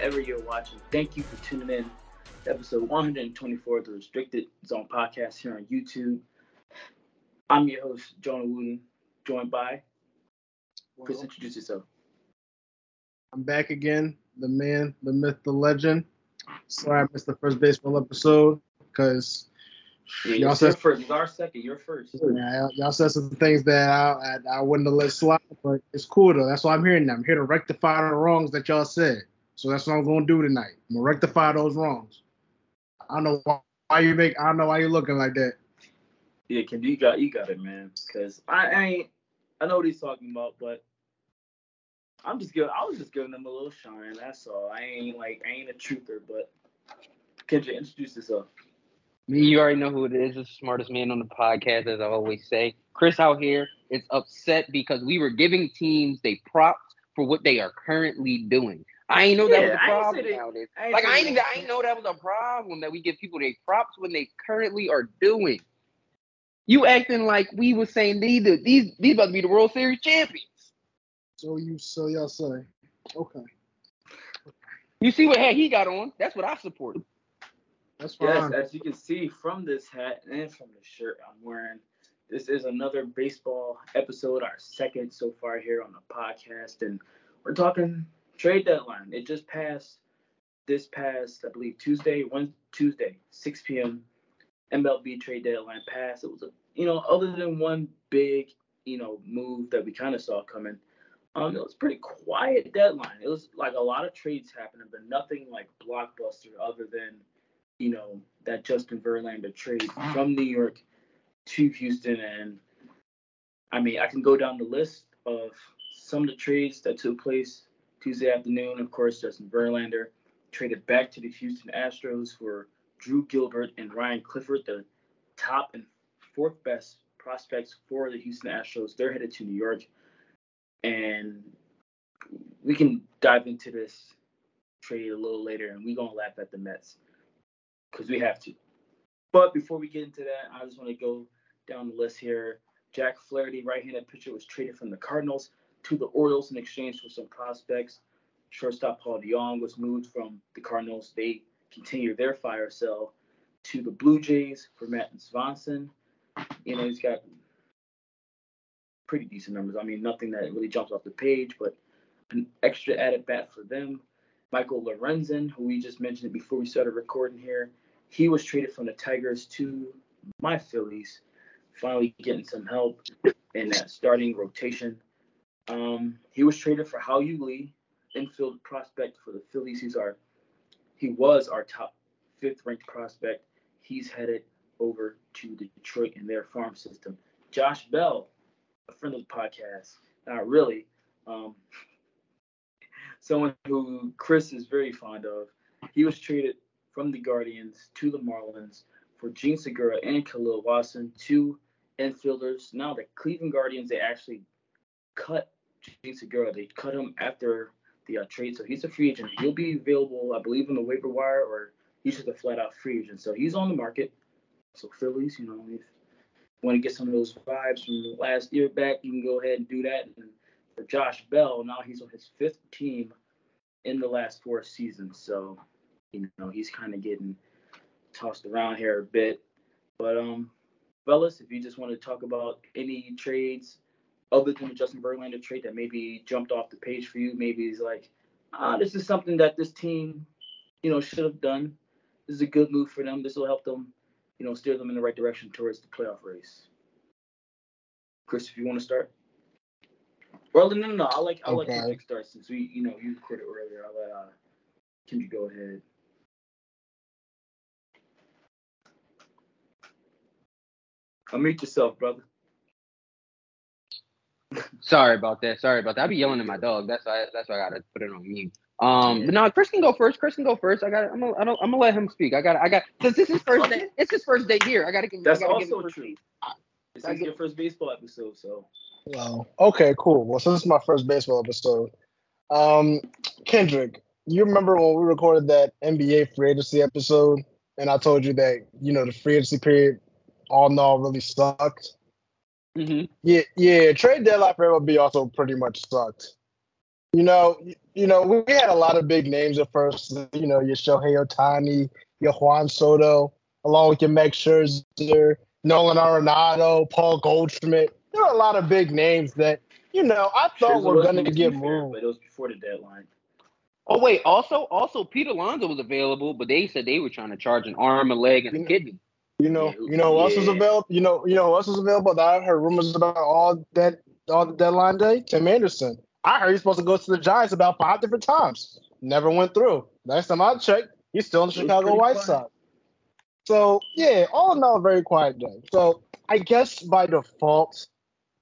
whenever you're watching. Thank you for tuning in to episode 124 of the Restricted Zone podcast here on YouTube. I'm your host, Jonah Wooten, joined by Kris. Well, Introduce yourself. I'm back again, the man, the myth, the legend. Sorry I missed the first baseball episode because Yeah, y'all said first. It's our second. You're first. yeah, y'all said some things that I, I, I wouldn't have let slide, but it's cool though. That's why I'm here now. I'm here to rectify the wrongs that y'all said. So that's what I'm gonna do tonight. I'm gonna rectify those wrongs. I don't know why, why you make. I don't know why you're looking like that. Yeah, Kim, you got you got it, man. Cause I, I ain't. I know what he's talking about, but I'm just giving. I was just giving them a little shine. That's all. I ain't like. I ain't a truther, but Kendra, introduce yourself. Me, you already know who it is. The smartest man on the podcast, as I always say. Kris out here is upset because we were giving teams they props for what they are currently doing. I ain't know that Yeah, was a problem say that- nowadays. I ain't Like I ain't, I ain't know that was a problem that we give people they props when they currently are doing. You acting like we was saying these these these about to be the World Series champions. So you so y'all say. Okay, You see what hat he got on? That's what I support. that's Yes, as you can see from this hat and from the shirt I'm wearing, this is another baseball episode, our second so far here on the podcast, and we're talking trade deadline. It just passed this past, I believe, Tuesday, one Tuesday, 6 p.m. MLB trade deadline passed. It was a, you know, other than one big, you know, move that we kind of saw coming. Um, it was pretty quiet deadline. It was like a lot of trades happening, but nothing like blockbuster other than you know, that Justin Verlander trade from New York to Houston. And I mean, I can go down the list of some of the trades that took place Tuesday afternoon. Of course, Justin Verlander traded back to the Houston Astros for Drew Gilbert and Ryan Clifford, the top and fourth best prospects for the Houston Astros. They're headed to New York. And we can dive into this trade a little later, and we're going to laugh at the Mets because we have to. But before we get into that, I just want to go down the list here. Jack Flaherty, right-handed pitcher, was traded from the Cardinals to the Orioles in exchange for some prospects. Shortstop Paul DeJong was moved from the Cardinals. They continue their fire sale to the Blue Jays for Matt Svanson. You know, he's got pretty decent numbers. I mean, nothing that really jumps off the page, but an extra added bat for them. Michael Lorenzen, who we just mentioned before we started recording here, he was traded from the Tigers to my Phillies, finally getting some help in that starting rotation. Um, he was traded for Yu Lee, infield prospect for the Phillies. He's our he was our top fifth ranked prospect. He's headed over to the Detroit in their farm system. Josh Bell, a friend of the podcast, not really. Um, someone who Kris is very fond of. He was traded from the Guardians to the Marlins for Jean Segura and Khalil Watson, two infielders. Now the Cleveland Guardians they actually cut Jean Segura. They cut him after the uh, trade, so he's a free agent. He'll be available, I believe, in the waiver wire, or he's just a flat-out free agent. So he's on the market. So Phillies, you know, if you want to get some of those vibes from last year back, you can go ahead and do that. And for Josh Bell, now he's on his fifth team in the last four seasons. So, you know, he's kind of getting tossed around here a bit. But um, fellas, if you just want to talk about any trades other than the Justin Verlander trade that maybe jumped off the page for you, maybe it's like, ah, this is something that this team, you know, should have done. This is a good move for them. This will help them, you know, steer them in the right direction towards the playoff race. Kris, if you want to start. Well, no, no, no. I like I like Okay. Kendrick start since we, you know, you recorded earlier. I'll let uh, Kendrick go ahead. Unmute yourself, brother. Sorry about that. Sorry about that. I be yelling at my dog. That's why. That's why I gotta put it on mute. Um, but no, Kris can go first. Kris can go first. I got. I'm gonna. I don't, I'm gonna let him speak. I got. I got. Cause this is first day. It's his first day here. I gotta give. That's I gotta give also him first true. speak. This is your first baseball episode, so Well, okay, cool. Well, so this is my first baseball episode. Um, Kendrick, you remember when we recorded that NBA free agency episode, and I told you that you know the free agency period, all in all, really sucked. Hmm Yeah, yeah. Trade deadline for MLB also pretty much sucked. You know, you know, we had a lot of big names at first. You know, your Shohei Ohtani, your Juan Soto, along with your Max Scherzer, Nolan Arenado, Paul Goldschmidt. There are a lot of big names that you know I thought Scherzer were going to to get moved. but it was before the deadline. Oh wait, also also Pete Alonso was available, but they said they were trying to charge an arm, a leg, and a kidney. You know, you know who else was yeah. available. You know, you know who else was available that I heard rumors about all that all the deadline day. Tim Anderson. I heard he's supposed to go to the Giants about five different times. Never went through. Last time I checked, he's still in the Chicago White. Sox. So yeah, all in all, a very quiet day. So I guess by default,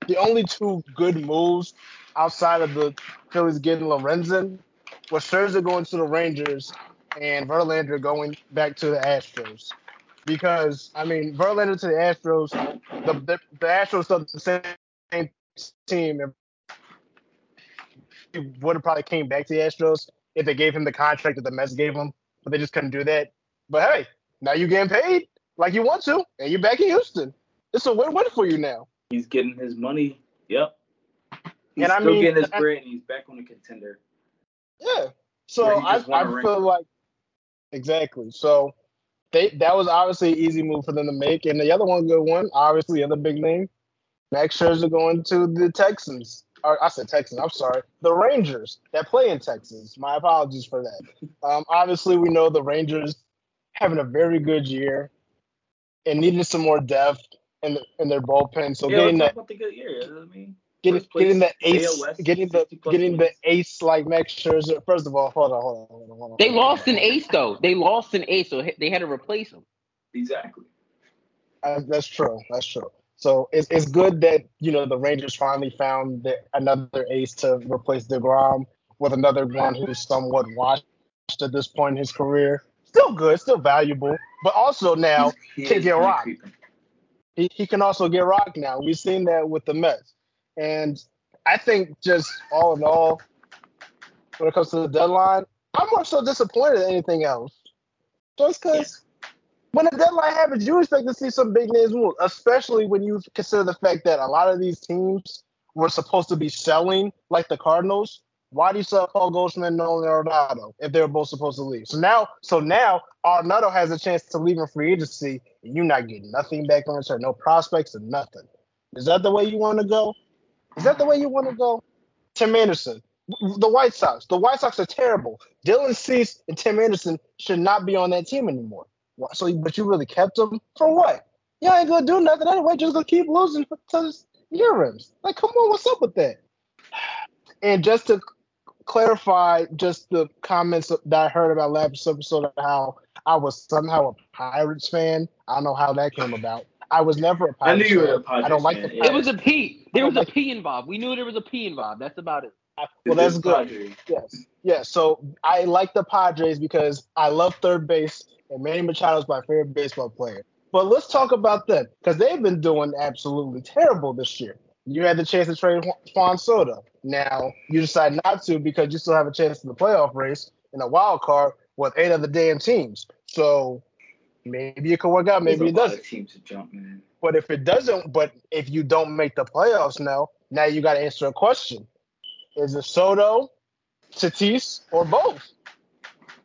the only two good moves outside of the Phillies getting Lorenzen was Scherzer going to the Rangers and Verlander going back to the Astros. Because I mean, Verlander to the Astros, the the, the Astros are the same team. and He would have probably came back to the Astros if they gave him the contract that the Mets gave him, but they just couldn't do that. But hey, now you're getting paid like you want to, and you're back in Houston. It's a win-win for you now. He's getting his money. Yep. He's And I still mean- getting his bread, and he's back on the contender. Yeah. So I, just won a I feel like exactly. So they that was obviously an easy move for them to make. And the other one good one, obviously other big name, Max Scherzer going to the Texans. Or I said Texans, I'm sorry. The Rangers that play in Texas. My apologies for that. Um, obviously we know the Rangers having a very good year and needing some more depth in the, in their bullpen. So yeah, getting that about the good year. I mean, getting, getting the ace, AL getting the getting the ace like Max Scherzer. First of all, hold on, hold on, hold on, hold on. They lost an ace though. They lost an ace, so they had to replace him. exactly. Uh, that's true. That's true. So it's it's good that you know the Rangers finally found the, another ace to replace Degrom with another one who's somewhat washed at this point in his career. Still good, still valuable, but also now He can get rocked. he, he can also get rocked now. We've seen that with the Mets. And I think just all in all, when it comes to the deadline, I'm more so disappointed than anything else. Just because when the deadline happens, you expect to see some big names move, especially when you consider the fact that a lot of these teams were supposed to be selling, like the Cardinals. Why do you sell Paul Goldschmidt and Nolan Arenado if they were both supposed to leave? So now, so now Arenado has a chance to leave in free agency, and you're not getting nothing back on return, no prospects and nothing. Is that the way you want to go? Is that the way you want to go? Tim Anderson, the White Sox. The White Sox are terrible. Dylan Cease and Tim Anderson should not be on that team anymore. So, but you really kept them for what? You ain't gonna do nothing anyway. Just gonna keep losing to ends. Like, come on, what's up with that? And just to clarify, just the comments that I heard about last episode of how I was somehow a Pirates fan. I don't know how that came about. I was never a I knew you were fan. a Padres I don't like fan, the yeah. It was a P. There was a P involved. We knew there was a P involved. That's about it. Well, that's good. Padres. Yes. Yeah. So I like the Padres because I love third base, and Manny Machado is my favorite baseball player. But let's talk about them because they've been doing absolutely terrible this year. You had the chance to trade Ju- Juan Soto. Now you decide not to because you still have a chance in the playoff race in a wild card with eight other damn teams. So maybe it could work out, maybe it doesn't. teams to jump, man. But if it doesn't, but if you don't make the playoffs now, now you got to answer a question: Is it Soto, Tatis, or both?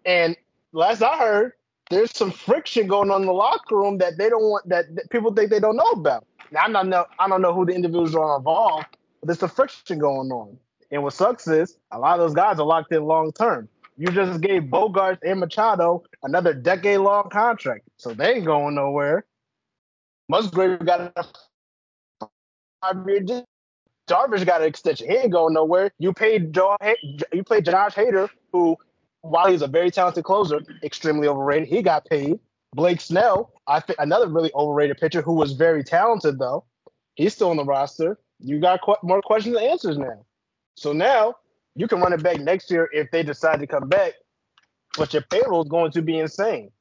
And last I heard, there's some friction going on in the locker room that they don't want that, that people think they don't know about. Now I'm not know I don't know who the individuals are involved, but there's some friction going on. And what sucks is a lot of those guys are locked in long term. You just gave Bogaerts and Machado another decade long contract, so they ain't going nowhere. Musgrove got a five year deal. Darvish got an extension. He ain't going nowhere. You paid Joe, you paid Josh Hader, who, while he's a very talented closer, extremely overrated. He got paid. Blake Snell, I think another really overrated pitcher who was very talented though. He's still on the roster. You got qu- more questions and answers now. So now you can run it back next year if they decide to come back, but your payroll is going to be insane,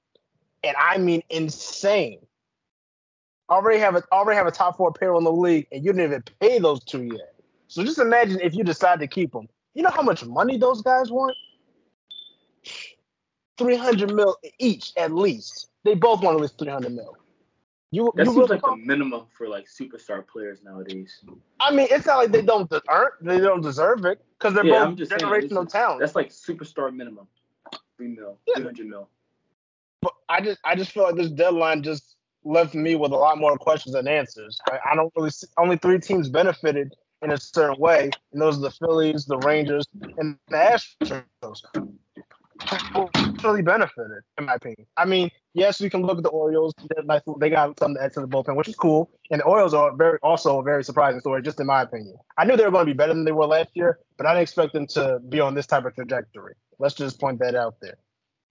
and I mean insane already have a already have a top four payroll in the league, and you didn't even pay those two yet. So just imagine if you decide to keep them. You know how much money those guys want? Three hundred mil each, at least. They both want at least three hundred mil. You, That you seems like the minimum for like superstar players nowadays. I mean, it's not like they don't earn, they don't deserve it because they're Yeah, both saying, generational is- talent. That's like superstar minimum. Three mil, Yeah. three hundred mil. But I just I just feel like this deadline just left me with a lot more questions than answers. I, I don't really see only three teams benefited in a certain way, and those are the Phillies, the Rangers, and the Astros. Really benefited, in my opinion. I mean, yes, we can look at the Orioles. They got something to add to the bullpen, which is cool. And the Orioles are very also a very surprising story, just in my opinion. I knew they were going to be better than they were last year, but I didn't expect them to be on this type of trajectory. Let's just point that out there.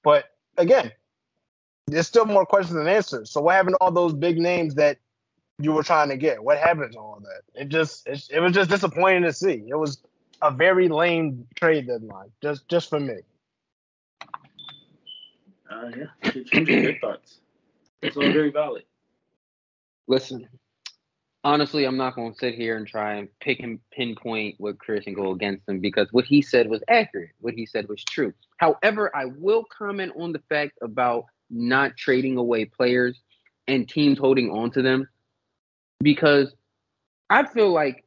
But again, there's still more questions than answers. So what happened to all those big names that you were trying to get? What happened to all that? It just it, it was just disappointing to see. It was a very lame trade deadline, just just for me. Uh, yeah, your thoughts. It's all very valid. Listen, honestly, I'm not going to sit here and try and pick and pinpoint what Kris and go against him because what he said was accurate. What he said was true. However, I will comment on the fact about not trading away players and teams holding on to them because I feel like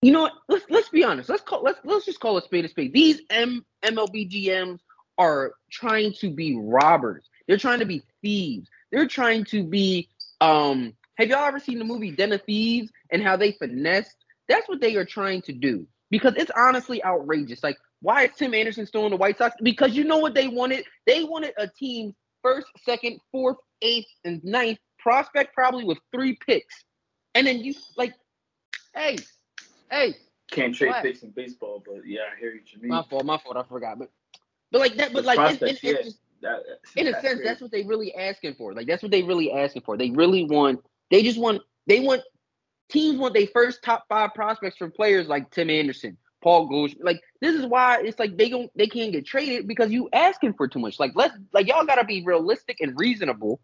you know what? Let's let's be honest. Let's call let's let's just call a spade a spade. These M MLB GMs are trying to be robbers. They're trying to be thieves. They're trying to be um have y'all ever seen the movie Den of Thieves and how they finessed? That's what they are trying to do. Because it's honestly outrageous. Like, why is Tim Anderson still in the White Sox? Because you know what they wanted? They wanted a team first, second, fourth, eighth, and ninth prospect, probably with three picks. And then you like, hey, hey, Can't trade picks in baseball, but yeah, I hear you mean. my fault, my fault, I forgot. But but like that, but like in, in, in yeah, that- in a sense, crazy. that's what they really asking for. Like that's what they really asking for. They really want. They just want. They want. Teams want their first top five prospects for players like Tim Anderson, Paul Gold. Like this is why it's like they don't. They can't get traded because you asking for too much. Like let's. Like y'all gotta be realistic and reasonable,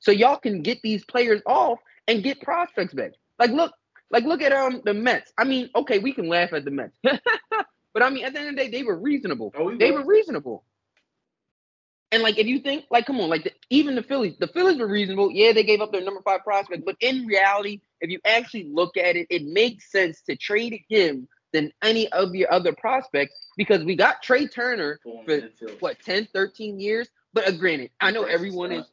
so y'all can get these players off and get prospects back. Like look. Like look at um the Mets. I mean, okay, we can laugh at the Mets, but I mean at the end of the day, they were reasonable. Oh, we They were. were reasonable. And like, if you think, like, come on, like, the, even the Phillies, the Phillies were reasonable. Yeah, they gave up their number five prospect, but in reality, if you actually look at it, it makes sense to trade him than any of your other prospects because we got Trea Turner for what 10, 13 years. But uh, granted, I know Bryson everyone is,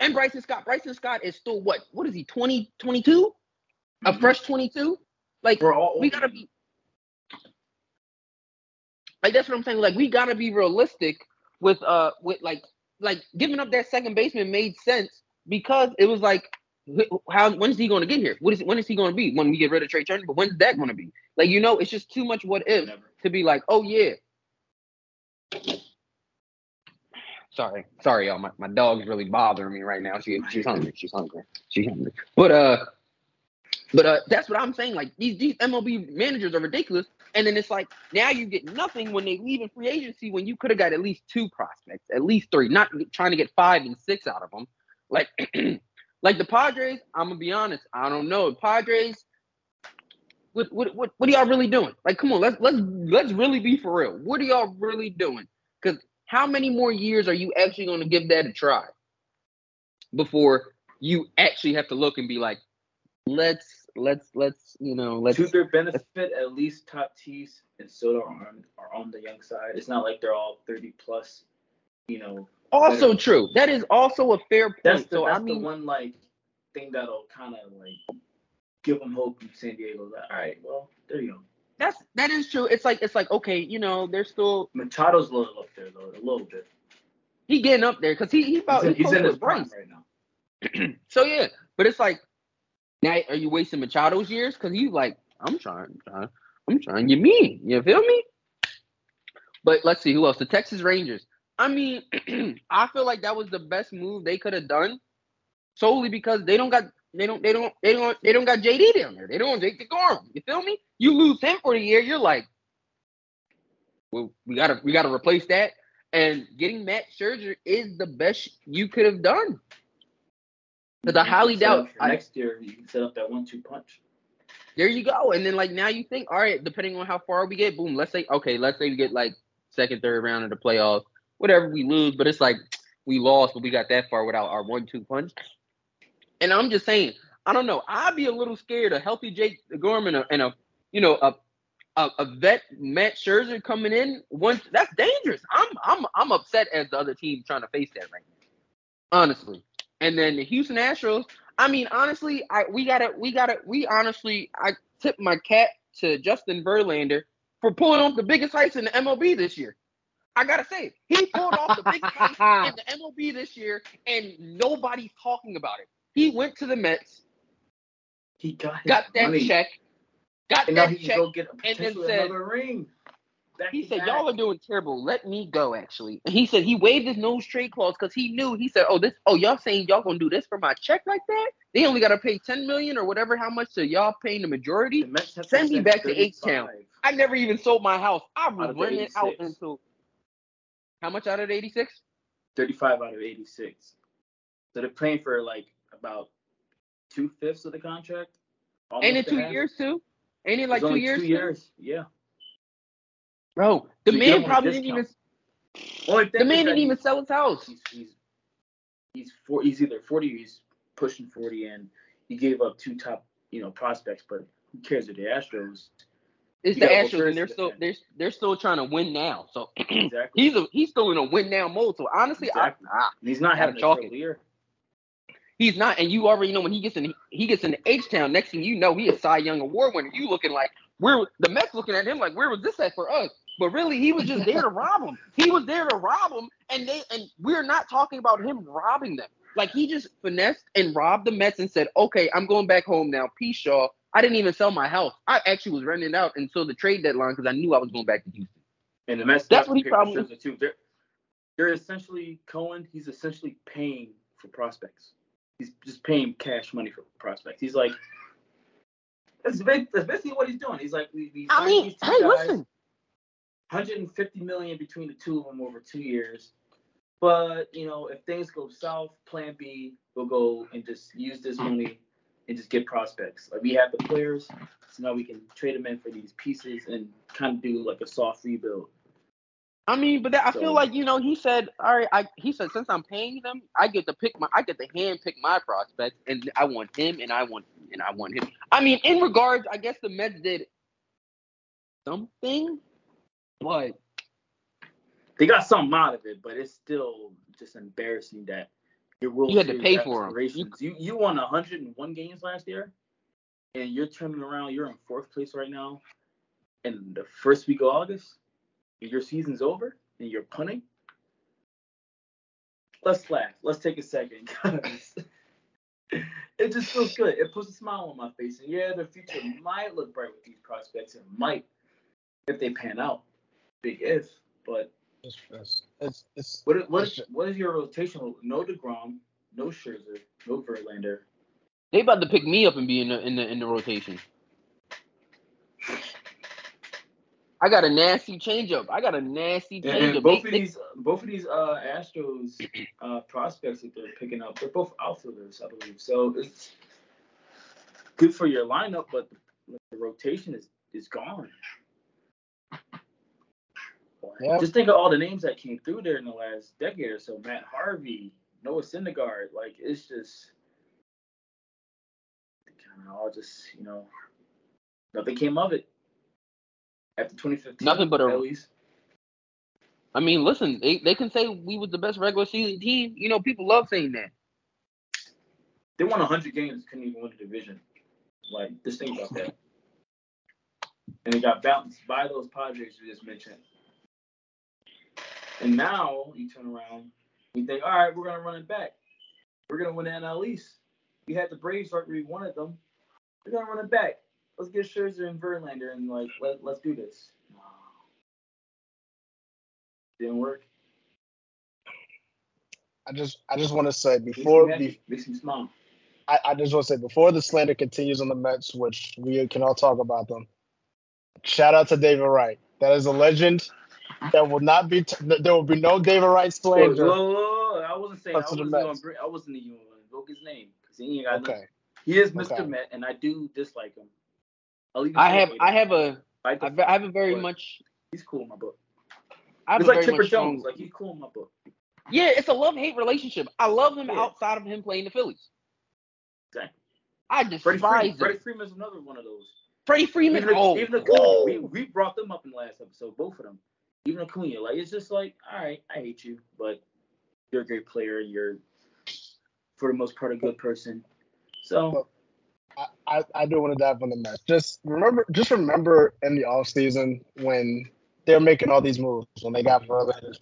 and Bryson Stott. Bryson Stott is still what? What is he? 20, 22? A Mhm. fresh 22? Like, we gotta be like that's what I'm saying. Like we gotta be realistic with uh with like like giving up that second baseman made sense because it was like how when is he going to get here? What is when is he going to be when we get rid of Trea Turner? But when's that going to be? Like you know, it's just too much what if Never. to be like, oh yeah. Sorry, sorry, y'all. My, my dog's really bothering me right now. She she's hungry. She's hungry. She's hungry. But uh, but uh, that's what I'm saying. Like these these MLB managers are ridiculous. And then it's like now you get nothing when they leave in free agency when you could have got at least two prospects, at least three, not trying to get five and six out of them. Like like the Padres, I'm gonna be honest, I don't know. Padres, what what what what are y'all really doing? Like, come on, let's let's let's really be for real. What are y'all really doing? Because how many more years are you actually gonna give that a try before you actually have to look and be like, let's let's let's you know let's to their benefit, at least Tatis and Soto are on, are on the young side. It's not like they're all 30 plus. You know, also true. That is also a fair point. that's the so that's I mean, the one like thing that'll kind of like give them hope in San Diego. That all right, well, there you go. that's that is true. It's like it's like okay, you know, they're still Machado's a little up there though, a little bit. he getting up there because he he He's about in, he he's in his prime right now. So yeah, but it's like now are you wasting Machado's years? Because he's like, I'm trying, trying, I'm trying. You mean you feel me? But let's see who else. The Texas Rangers. I mean, I feel like that was the best move they could have done, solely because they don't got they don't they don't they don't they don't got JD down there. They don't Jake DeGrom. You feel me? You lose him for the year, you're like, well, we gotta we gotta replace that. And getting Matt Scherzer is the best you could have done. Because I highly can set up doubt I- next year you can set up that one-two punch. there you go. And then like now you think, all right, depending on how far we get, boom, let's say okay, let's say we get like second, third round of the playoffs, whatever we lose, but it's like we lost, but we got that far without our one-two punch. And I'm just saying, I don't know. I'd be a little scared of healthy Jake Gorman and a, and a you know a, a a vet Matt Scherzer coming in. Once that's dangerous. I'm I'm I'm upset as the other team trying to face that right now. Honestly. And then the Houston Astros. I mean, honestly, I we gotta we gotta we honestly I tip my cap to Justin Verlander for pulling off the biggest heist in the MLB this year. I gotta say, he pulled off the biggest heist in the MLB this year, and nobody's talking about it. He went to the Mets, He got got that money. check, got and that he check. get then said- ring. Back He said, back. "Y'all are doing terrible. Let me go." Actually, he said he waived his no trade clause because he knew. He said, "Oh, this. Oh, y'all saying y'all gonna do this for my check like that? They only gotta pay ten million or whatever. How much? So y'all paying the majority? The Send me back to H-Town. I never even sold my house. I Out was of the renting out 86. until how much out of eighty six? 35 out of 86. So they're playing for like about two fifths of the contract. Ain't it two half. years too? Ain't it like two years? Two too? years, yeah. Bro. The So man get him on a probably didn't even. The man didn't even sell his house. He's he's he's, four, he's either 40 or he's pushing 40, and he gave up two top you know prospects. But who cares? If the Astros, It's the Astros, and they're still they're they're still trying to win now. So exactly. he's a he's still in a win now mode. So honestly, Exactly. I, I he's not having a year. He's not, and you already know when he gets in he gets in H Town. Next thing you know, he a Cy Young Award winner. You looking like where the Mets looking at him like where was this at for us? But really, he was just there to rob him. He was there to rob him, and they and we're not talking about him robbing them. Like he just finessed and robbed the Mets and said, "Okay, I'm going back home now. Peace, Shaw." I didn't even sell my house. I actually was renting out until the trade deadline because I knew I was going back to Houston. And the Mets That's got what he pick for probably- Scherzer, too. They're, they're essentially Cohen. He's essentially paying for prospects. He's just paying cash money for prospects. He's like, that's, that's basically what he's doing. He's like, we, we I signed mean, these two hey, guys, listen, 150 million between the two of them over two years. But you know, if things go south, Plan B, we'll go and just use this money and just get prospects. Like we have the players, so now we can trade them in for these pieces and kind of do like a soft rebuild. I mean, but that, I So- feel like you know he said, all right, I he said since I'm paying them, I get to pick my I get to hand pick my prospects, and I want him, and I want and I want him. I mean, in regards, I guess the Mets did something, but They got something out of it, but it's still just embarrassing that your World You had to pay for aspirations- You you won 101 games last year, and you're turning around. You're in fourth place right now, in the first week of August. Your season's over, and you're punting. Let's laugh. Let's take a second, guys. it just feels good. It puts a smile on my face, and yeah, the future might look bright with these prospects. It might, if they pan out. Big if, but It's, it's, it's, it's what is, what is, It's- what is your rotation? No Degrom, no Scherzer, no Verlander. they about to pick me up and be in the in the in the rotation. I got a nasty changeup. I got a nasty And, and changeup. both They- of they- these, both of these uh, Astros uh, prospects that they're picking up, they're both outfielders, I believe. So it's good for your lineup, but the, the rotation is is gone. Yep. Just think of all the names that came through there in the last decade or so. Matt Harvey, Noah Syndergaard. Like it's just kind of all just you know nothing came of it after 2015. Nothing but a- at least. I mean, listen, they, they can say we was the best regular season team. You know, people love saying that. They won 100 games, couldn't even win the division. Like, just think about that. And they got bounced by those Padres you just mentioned. And now you turn around, you think, all right, we're gonna run it back. We're gonna win the NL East. We had the Braves where we wanted them. We're gonna run it back. Let's get Scherzer and Verlander and like let let's do this. No. Didn't work. I just I just want to say before be, makes me smile. I, I just want to say before the slander continues on the Mets, which we can all talk about them. Shout out to David Wright. That is a legend. That will not be. T- there will be no David Wright slander. whoa, whoa, I wasn't saying I Up to the wasn't Mets. going. bring- I wasn't even going to invoke his name because he ain't got. Okay. nothing. He is Mr. Okay. Met, and I do dislike him. I'll even I have I have a By I default, ve- I have a very but much He's cool in my book. I have He's a like very Chipper much strong, Jones. Like he's cool in my book. Yeah, it's a love hate relationship. I love him Yeah. outside of him playing the Phillies. Exactly. I despise Freddie, Freeman, him. Freddie Freeman's another one of those. Freddie Freeman. Even, oh, even woo! we, we brought them up in the last episode, both of them. Even Acuna, like it's just like, all right, I hate you, but you're a great player. You're for the most part a good person. So I, I, I do want to dive on the Mets. Just remember, just remember in the off season when they're making all these moves when they got Verlander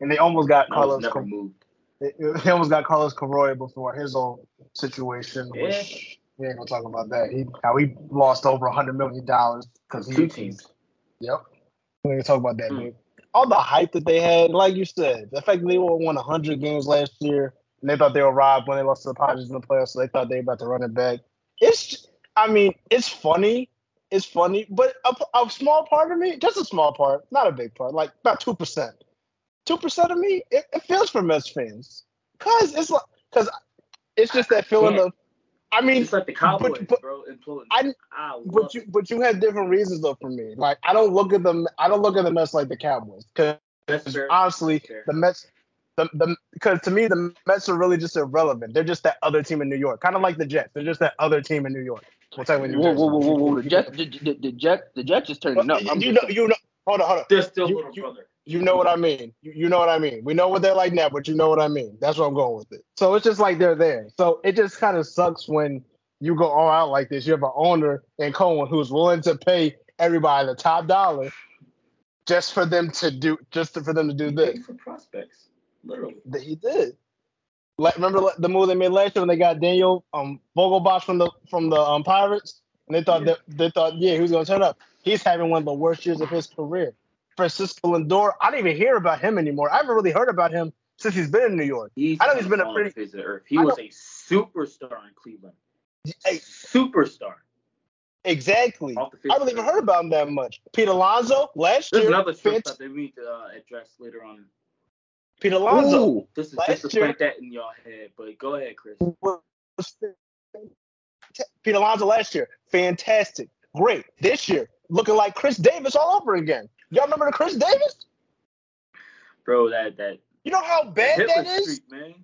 and they almost got Carlos. never Cor- moved. they, they almost got Carlos Correa before his own situation, Yeah. which we ain't gonna talk about that. He how he lost over a hundred million dollars because he Two teams. Yep. We gonna talk about that, Hmm. dude. All the hype that they had, like you said, the fact that they won 100 games last year, and they thought they were robbed when they lost to the Padres in the playoffs, so they thought they were about to run it back. It's, I mean, it's funny. It's funny, but a, a small part of me, just a small part, not a big part, like about two percent, two percent of me, it, it feels for Mets fans, cause it's like, cause it's just that feeling of, I mean, It's like the Cowboys, but- bro, imploding. I- I but you it. but you have different reasons though for me. Like I don't look at them. I don't look at the Mets like the Cowboys because honestly, the Mets, the the because to me the Mets are really just irrelevant. They're just that other team in New York, kind of like the Jets. They're just that other team in New York. We'll take with Whoa, whoa, whoa, whoa, whoa! The Jets, the, the, the Jets, the Jets just turned But up. I'm you just- know, you know. Hold on, hold on. They're still You- little you- brother. You know what I mean. You, you know what I mean. We know what they're like now, but you know what I mean. That's where I'm going with it. So it's just like they're there. So it just kind of sucks when you go all out like this. You have an owner and Cohen who's willing to pay everybody the top dollar just for them to do just for them to do this. Paid for prospects, literally. That he did. Like, remember the move they made last year when they got Daniel um Vogelbach from the from the um Pirates, and they thought Yeah. that they thought yeah he was gonna turn up. He's having one of the worst years of his career. Francisco Lindor, I don't even hear about him anymore. I haven't really heard about him since he's been in New York. He's I know he's been a pretty- the face of the earth. He I was a superstar in Cleveland. A Superstar. exactly. Off the face I haven't even heard about him that much. Pete Alonso last There's year. There's another fant- that we need to uh, address later on. Pete Alonso. Ooh, to- Last just to plant that in y'all head. But go ahead, Kris. Pete Alonso last year, fantastic, great. This year, looking like Chris Davis all over again. Y'all remember the Chris Davis? Bro, that that You know how bad Hitler that is. streak, man.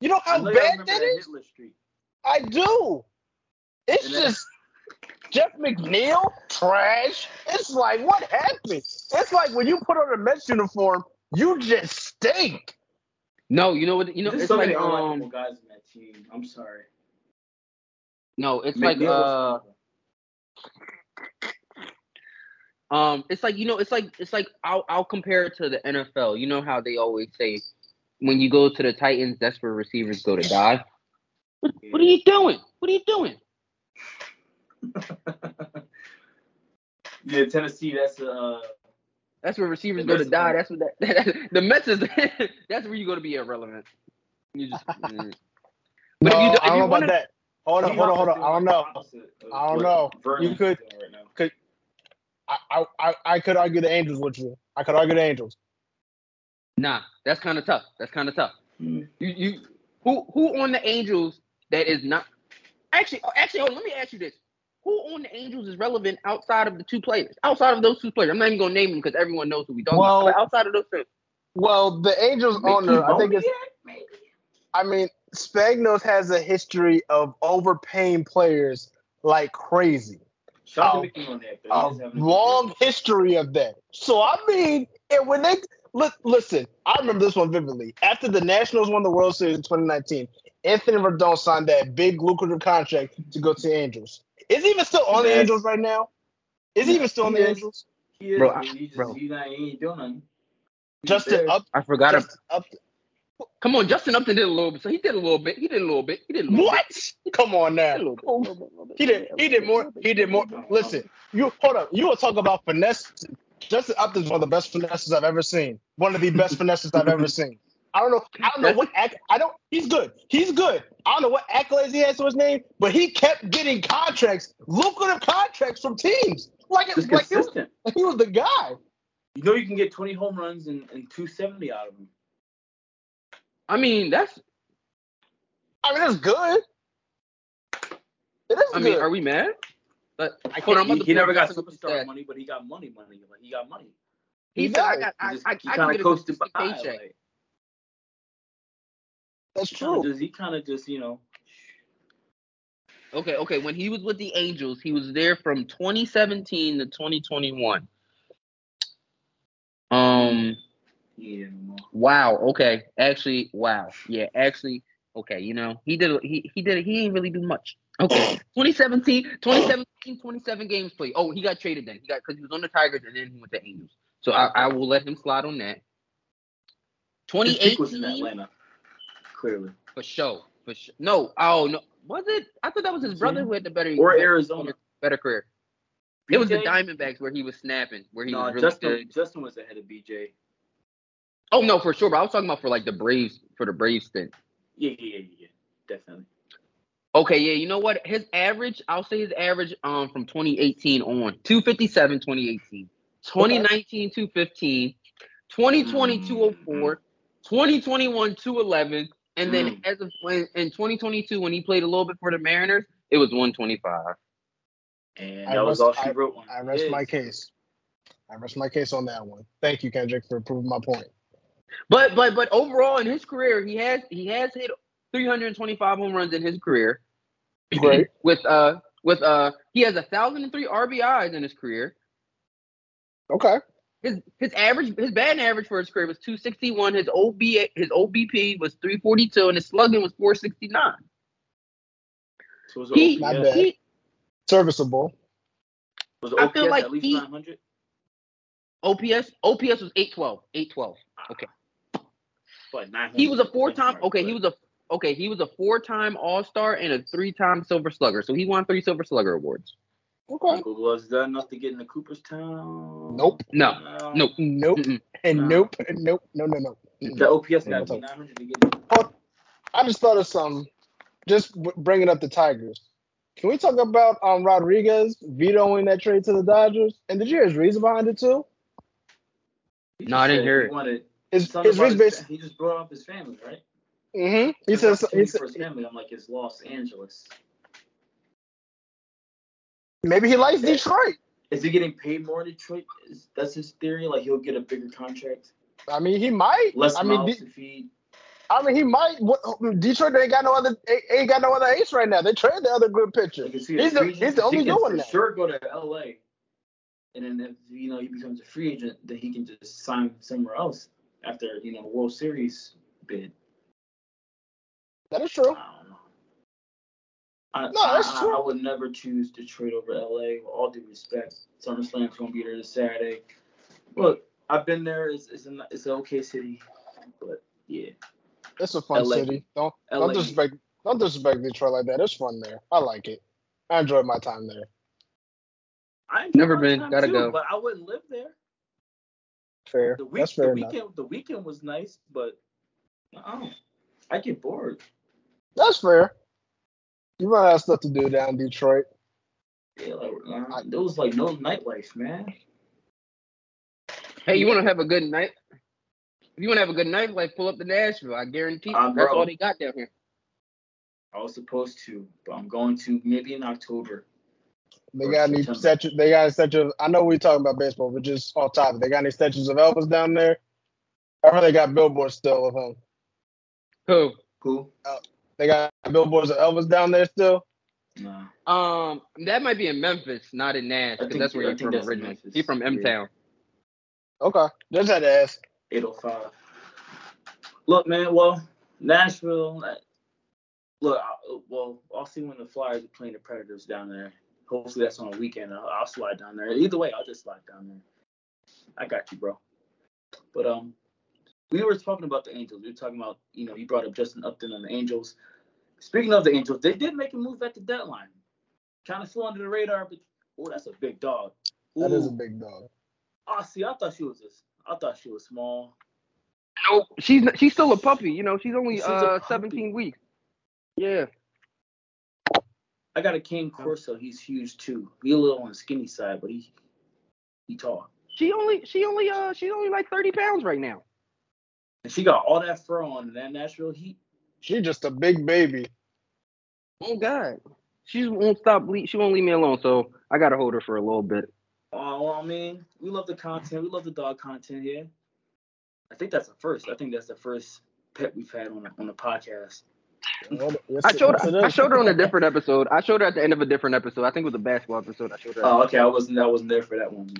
You know how know bad remember that is. Hitler streak. I do. It's And then- just Jeff McNeil trash. It's like what happened? It's like when you put on a Mets uniform, you just stink. no, you know what? You know, There's it's so like many um, guys in that team. I'm sorry. no, it's like McNeil was uh, um, it's like you know, it's like it's like I'll I'll compare it to the NFL. You know how they always say when you go to the Titans, that's where receivers go to die. What, what are you doing? What are you doing? yeah, Tennessee. That's uh. That's where receivers go to Mets- die. That's what that, the Mets is. that's where you go to be irrelevant. You just. mm. But if No, you, if I don't you know wanna, about that. Hold on, hold on, hold on. I don't know. I don't know. You could- Right now. I, I, I, I could argue the Angels with you. I could argue the Angels. Nah, that's kind of tough. That's kind of tough. Hmm. You, you, who, who on the Angels that is not? Actually, oh, actually, hold on, let me ask you this: Who on the Angels is relevant outside of the two players? Outside of those two players, I'm not even gonna name them because everyone knows who we talking Well- about. But outside of those two, Well, the Angels owner, I think it's. maybe. I mean, Spagnos has a history of overpaying players like crazy. Shout out Oh, to Mickey Moniak. though. He A is good long history of that. So I mean, and when they look, listen, I remember this one vividly. After the Nationals won the World Series in 2019, Anthony Rendon signed that big lucrative contract to go to the Angels. Is he even still on the Angels right now? Is he even still on the is. Angels? He is, Bro, I- he just bro. he not he ain't doing nothing. He's Justin up, I forgot. Justin up. Come on, Justin Upton did a little bit. So he did a little bit. He did a little bit. He did a little What? Come on now. He did bit, a little bit, little He did. He did more. He did more. Listen, you hold up. You will talk about finesse. Justin Upton is one of the best finesses I've ever seen. One of the best finesses I've ever seen. I don't know. I don't know what. Acc- I don't. He's good. He's good. I don't know what accolades he has to his name, but he kept getting contracts, lucrative contracts from teams. Like, Just like he, was, consistent. he was the guy. You know you can get 20 home runs and, and 270 out of him. I mean, that's. I mean, that's good. It is I good. mean, are we mad? But I hold on, He, he never got superstar money, but he got money money. Like he got money. He He said, "I got, He I, just I, he I can kind get of a coasted by. consistent paycheck." Like, That's true. just he kind of just you know. Okay, okay. When he was with the Angels, he was there from 2017 to 2021. Um. Yeah. Wow. Okay. Actually, wow. Yeah. Actually, okay. You know, he did. He he did. He didn't really do much. Okay. 2017, 2017, 27 games played. Oh, he got traded then. He got because he was on the Tigers and then he went to Angels. So I, I will let him slide on that. His peak was in 2018 Atlanta. Clearly. for sure. For sure. No. Oh no. Was it? I thought that was his mm-hmm. brother who had the better Or better- Arizona. better career. It was the Diamondbacks where he was snapping, where he No, was really Justin. good. Justin was ahead of BJ. Oh no, for sure. But I was talking about for like the Braves for the Braves stint. Yeah, yeah, yeah, yeah. Definitely. Okay, yeah, you know what? His average, I'll say his average um from 2018 on 257 2018, 2019 215, 2020 204, 2021 211, and then Mm. as of when in 2022 when he played a little bit for the Mariners, it was 125. And I that was rest- all she wrote on. I rest his. my case. I rest my case on that one. Thank you, Kendrick, for proving my point. But but but overall in his career, he has he has hit 325 home runs in his career. Great. with uh with uh he has a thousand and three RBIs in his career. Okay. His his average his batting average for his career was 261. His OB his OBP was 342 and his slugging was 469. So was He, it Not bad. he Serviceable. Was it I feel like at least he- 900? OPS OPS was 812 812. But 900. He was a four time benchmark, okay but- he was a okay he was a four time All Star and a three time Silver Slugger. So he won three Silver Slugger awards. Okay. Was that enough to get into Cooperstown? Nope. No No. nope. Nope. Mm-mm. And No. nope. And nope. No, no, no. The OPS Yeah, got to be that's 900 to get in. I just thought of some. Just bringing up the Tigers. Can we talk about um Rodriguez vetoing that trade to the Dodgers? And did you hear his reason behind it too? He No, I didn't hear he it. Wanted His something his about his base. He just brought up his family, right? Mm-hmm. He says he his family. I'm like, it's Los Angeles. maybe he likes Yeah. Detroit. Is he getting paid more in Detroit? Is, that's his theory. Like he'll get a bigger contract, I mean, he might. less I mean, mouths De- to feed. I mean, he might. What, Detroit ain't got no other. Ain't got no other ace right now. They traded the other good pitcher. He's the he's the he only doing for that. Sure, go to L.A. And then if you know he becomes a free agent, then he can just sign somewhere else after you know World Series bid. That is true. I don't know. I, No, that's I, true. I, I would never choose Detroit over LA. With all due respect, SummerSlam's gonna be there this Saturday. Look, I've been there. It's it's an it's an okay city, but yeah, It's a fun LA. city. Don't LA. don't disrespect don't disrespect Detroit like that. It's fun there. I like it. I enjoyed my time there. I enjoyed Never been. Gotta too, go. But I wouldn't live there. Fair. The week That's the fair enough. weekend the weekend was nice, but I. I get bored. That's fair. You run out of stuff to do down in Detroit. Yeah, like uh, there was like no nightlife, man. Hey, you want to have a good night? If you want to have a good night, like pull up to Nashville. I guarantee Um, that's bro. all they got down here. I was supposed to, but I'm going to maybe in October. They got any September. statues? They got any statues? I know we're talking about baseball, but just off topic, they got any statues of Elvis down there? I heard they got billboards still of him. Who? Who? They got billboards of Elvis down there still. Nah. Um, that might be in Memphis, not in Nash, because that's where he's from originally. He's from M Yeah. Town. Okay, just had to ask. 805. Look, man. Well, Nashville. uh, Look, I, well, I'll see when the Flyers are playing the Predators down there. Hopefully that's on a weekend. I'll, I'll slide down there. Either way, I'll just slide down there. I got you, bro. But um, we were talking about the Angels. We were talking about, you know, you brought up Justin Upton on the Angels. Speaking of the Angels, they did make a move at the deadline. Kind of flew under the radar, but oh, that's a big dog. That is a big dog. Oh, see, I thought she was this. I thought she was small. No, she's she's still a puppy. You know, she's only She's uh 17 weeks. Yeah. I got a Cane Corso. He's huge too. He a little on the skinny side, but he he tall. She only she only uh she's only like 30 pounds right now. And she got all that fur on in that Nashville heat. She just a big baby. Oh God. She won't stop. le- She won't leave me alone. So I gotta hold her for a little bit. Oh, well, I mean, we love the content. We love the dog content here. I think that's the first. I think that's the first pet we've had on the, on the podcast. Yes, I showed yes, I showed her on a different episode. I showed her at the end of a different episode. I think it was a basketball episode. I showed her. Oh, okay. I wasn't I wasn't there for that one.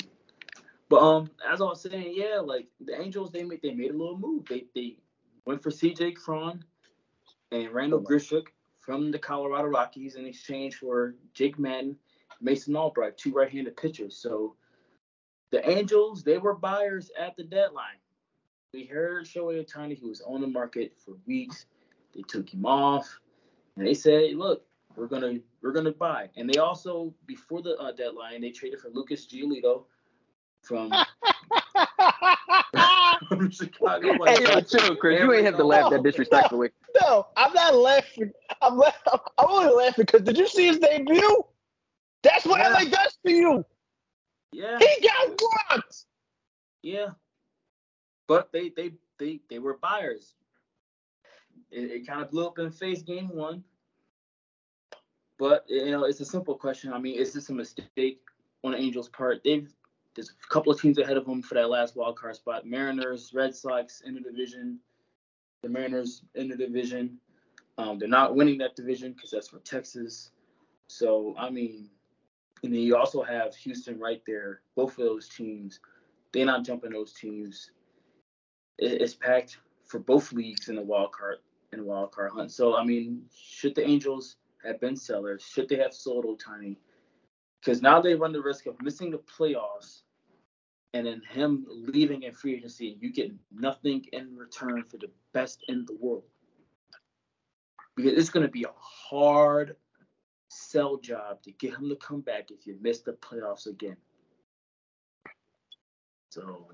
But um, as I was saying, yeah, like the Angels, they made they made a little move. They they went for C.J. Cron and Randal Grichuk from the Colorado Rockies in exchange for Jake Madden, Mason Albright, two right-handed pitchers. So the Angels, they were buyers at the deadline. We heard Shohei Ohtani, he was on the market for weeks. They took him off, and they said, "Look, we're gonna we're gonna buy." And they also, before the uh, deadline, they traded for Lucas Giolito from, from Chicago. Hey, yo, chill, Kris. You ain't have to laugh that disrespectfully. No, I'm not laughing. I'm la- I'm only laughing because did you see his debut? That's what Yeah. LA does to you. Yeah, He got rocked. yeah. But they they they they were buyers. It, it kind of blew up in face game one. But you know, it's a simple question. I mean, is this a mistake on the Angels' part? They've there's a couple of teams ahead of them for that last wild card spot. Mariners, Red Sox in the division. The Mariners in the division. Um, they're not winning that division because that's for Texas. So I mean, and then you also have Houston right there. Both of those teams, they're not jumping those teams. It, it's packed for both leagues in the wild card in wild card hunt. So I mean, should the Angels have been sellers? Should they have sold Ohtani? Because now they run the risk of missing the playoffs, and then him leaving in free agency. You get nothing in return for the best in the world. Because it's going to be a hard sell job to get him to come back if you miss the playoffs again. So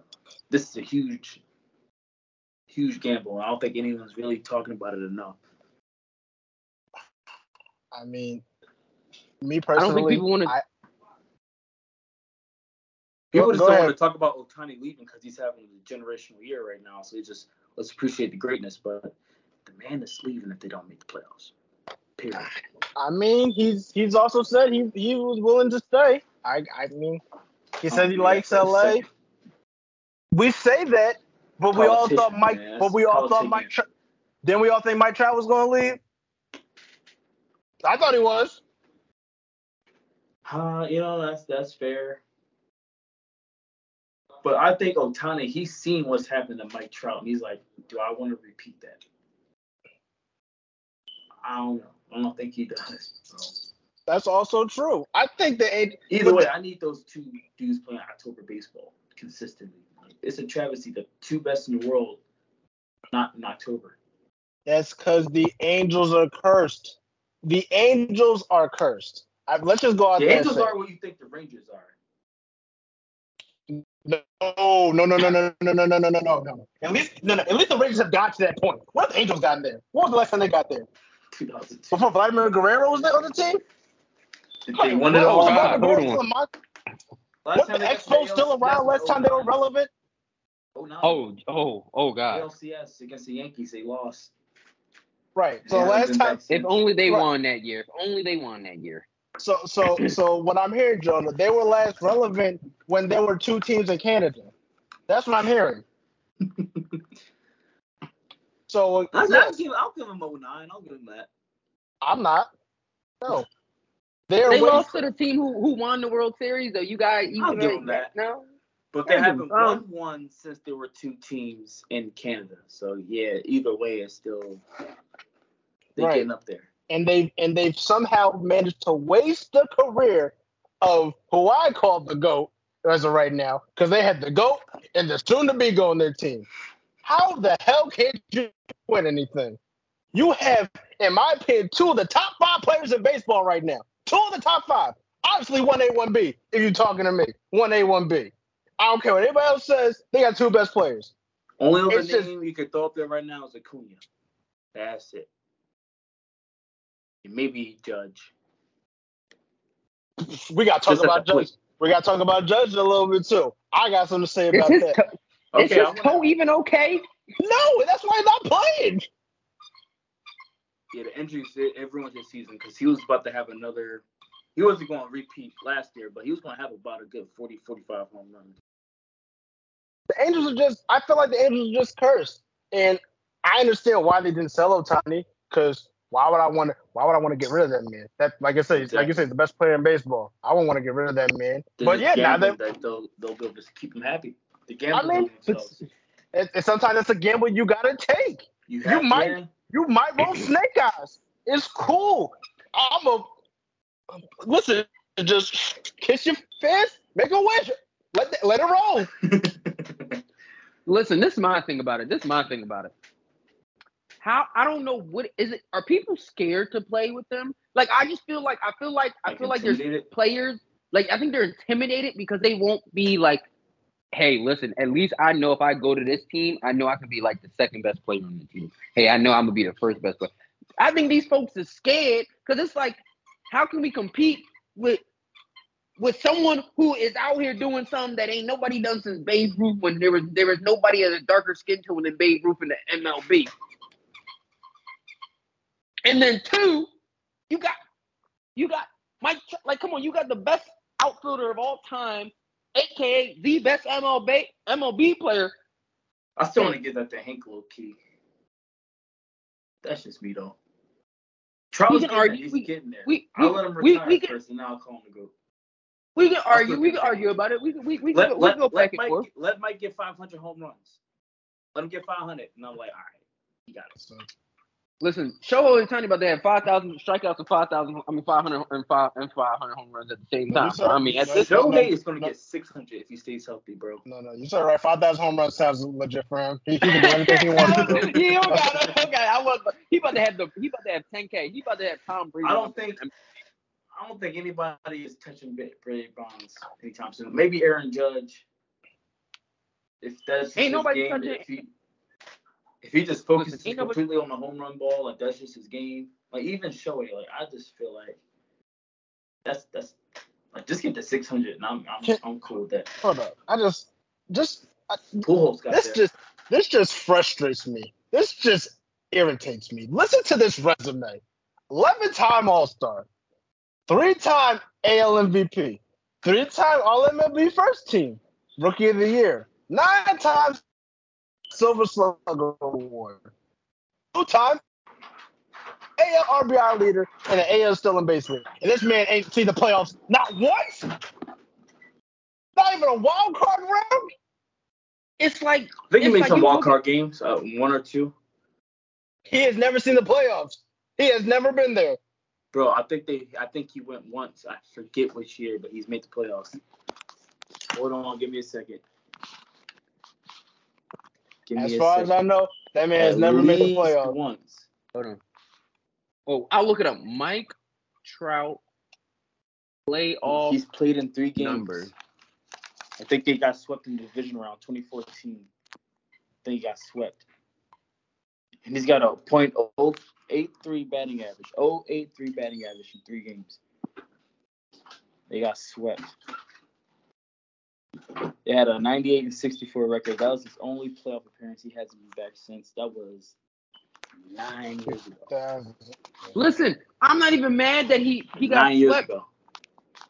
this is a huge, huge gamble. I don't think anyone's really talking about it enough. I mean, me personally, I personally, don't think people want to. I- People Go- just go don't ahead. want to talk about Ohtani leaving because he's having a generational year right now. So we just let's appreciate the greatness, but the man is leaving if they don't make the playoffs. Period. I mean, he's he's also said he he was willing to stay. I I mean, he said he Um, likes LA. We say that, but we all thought Mike. man. But we all thought Mike. Tra- then we all think Mike Trout was going to leave. I thought he was. Uh, you know that's that's fair. But I think Ohtani, he's seen what's happened to Mike Trout, and he's like, do I want to repeat that? I don't know. I don't think he does. So. That's also true. I think the eight. Either way, the- I need those two dudes playing October baseball consistently. It's a travesty. The two best in the world, not in October. That's because the Angels are cursed. The Angels are cursed. I, let's just go out The there. The Angels and say are what you think the Rangers are. no, no, no, no, no, no, no, no, no, no, no, no. At least, no, no. At least the Rangers have got to that point. What have the Angels gotten there? What was the last time they got there? 2002. Before Vladimir Guerrero was there on the team? They won it all. was God, Vladimir hold on. Still? Last What time the they got Expos to still ALCS around? Last time they were 09. relevant? 09. Oh, oh, oh, God. LCS against the Yankees, they lost. Right. So Yeah, last time, If only they Right. won that year. If only they won that year. so so so what I'm hearing, Jonah, they were last relevant when there were two teams in Canada. That's what I'm hearing. So I'll, yes, I'll give, I'll give him 09. I'll give him that. I'm not. No. They're They lost for- to the team who, who won the World Series, though. You guys, you I'll give them that. No, But they haven't won one since there were two teams in Canada. So yeah, either way, it's still they're Right. getting up there. and they and they've somehow managed to waste the career of who I call the GOAT as of right now, because they had the GOAT and the soon to be GOAT on their team. How the hell can't you win anything? You have, in my opinion, two of the top five players in baseball right now. Two of the top five. Obviously, one A, one B. If you're talking to me, one A, one B. I don't care what anybody else says. They got two best players. Only other It's just- name you could throw up there right now is Acuna. That's it. And maybe Judge. We got to talk Just about the plate. Judge. We got to talk about Judge a little bit too. I got something to say about his that. toe, is Okay, his toe gonna, even okay? No, that's why he's not playing. Yeah, the injuries hit everyone this season because he was about to have another. He wasn't going to repeat last year, but he was going to have about a good 40, 45 home runs. The Angels are just. I feel like the Angels are just cursed, and I understand why they didn't sell Ohtani because why would I want to? Why would I want to get rid of that man? That, like I said, exactly. like you said, the best player in baseball. I wouldn't want to get rid of that man. But yeah, now that they'll they'll be able to keep them happy. The gamble I mean, it's, it, sometimes it's a gamble you gotta take. You, you might to. You might roll snake eyes. It's cool. I'm a listen. Just kiss your fist, make a wish, let the, let it roll. listen, this is my thing about it. This is my thing about it how I don't know what is it. Are people scared to play with them? Like I just feel like I feel like I feel like there's players like I think they're intimidated because they won't be like, hey, listen, at least I know if I go to this team, I know I can be like the second best player on the team. Hey, I know I'm gonna be the first best player. I think these folks are scared because it's like, how can we compete with with someone who is out here doing something that ain't nobody done since Babe Ruth when there was there was nobody as a darker skin tone than Babe Ruth in the MLB. And then two, you got you got Mike. Like, come on, you got the best outfielder of all time, aka the best MLB MLB player. I still want to give that to Hank low key. That's just me though. Charles we can argue. He's we, getting there. We, I'll let him retire we, we first, and then I'll call him to go. We can argue. We can argue about it. We can. We, we, let, can, let, we can go back and Mike, forth. Let Mike get 500 home runs. Let him get 500, and I'm like, all right, you got it. So, Listen, Shohei Ohtani about to have five thousand strikeouts and five thousand. I mean, five hundred and five and five hundred home runs at the same time. No, I mean, at this Shohei is going to no. get six hundred if he stays healthy, bro. No, no, you said right. Five thousand home runs sounds legit for him. He, he can do anything he wants to do. he don't got it. Okay, I was. He about to have the. He about to have ten k. He about to have Tom Brady. I don't think. I don't think anybody is touching Barry Bonds anytime soon. Maybe Aaron Judge. If that's ain't nobody game, touching. If he just focuses completely on the home run ball, like that's just his game. Like even Shohei, like I just feel like that's that's like just get to 600, and I'm I'm, I'm cool with that. Hold up, I just just I, got this there. just this just frustrates me. This just irritates me. Listen to this resume: 11-time All-Star, three-time AL MVP, three-time All-MLB First Team, Rookie of the Year, nine times Silver Slugger Award. Two time AL RBI leader and an AL stealing base leader. And this man ain't seen the playoffs not once. Not even a wild card round. It's like I think he made like some wild card games, uh, one or two. He has never seen the playoffs. He has never been there. Bro, I think they I think he went once. I forget which year, but he's made the playoffs. Hold on, give me a second. Give as far as I know, that man has never made the playoffs once. Hold on. Oh, I'll look it up. Mike Trout playoff. He's played in three games. Numbers. I think they got swept in the division round 2014. I think he got swept. And he's got a .083 batting average. 083 batting average in three games. They got swept. They had a 98 and 64 record. That was his only playoff appearance. He hasn't been back since. That was nine years ago. Listen, I'm not even mad that he he got nine swept.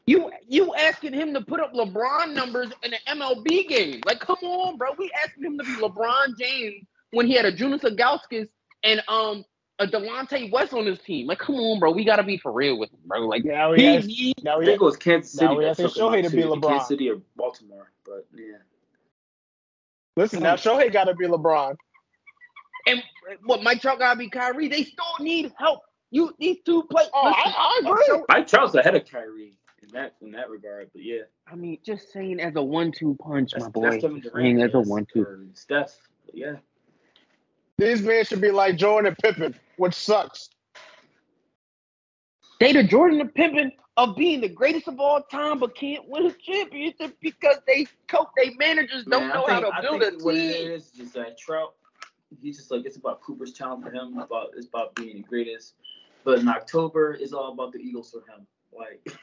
You you asking him to put up LeBron numbers in an MLB game? Like, come on, bro. We asking him to be LeBron James when he had a Jonas Ilgauskas and um a Delonte West on his team. Like, come on, bro. We gotta be for real with him, bro. Like, now he, has, he, now he, I think it was Kansas City. Now we have to Shohei to be LeBron. Kansas City or Baltimore, but yeah. Listen, now Shohei gotta be LeBron. And what Mike Trout gotta be Kyrie. They still need help. You these two play. Oh, listen, I, I agree. Mike Trout's ahead of Kyrie in that in that regard, but yeah. I mean, just saying as a one-two punch, that's, my boy. That's Kevin Durant, as a one-two. Steph, yeah. These men should be like Jordan and Pippen, which sucks. They the Jordan and Pippen of being the greatest of all time, but can't win a championship because they coach, they managers don't know think, how to I build a team. What it is is that Trout, he's just like it's about Cooper's talent for him. About it's about being the greatest. But in October, it's all about the Eagles for him. Like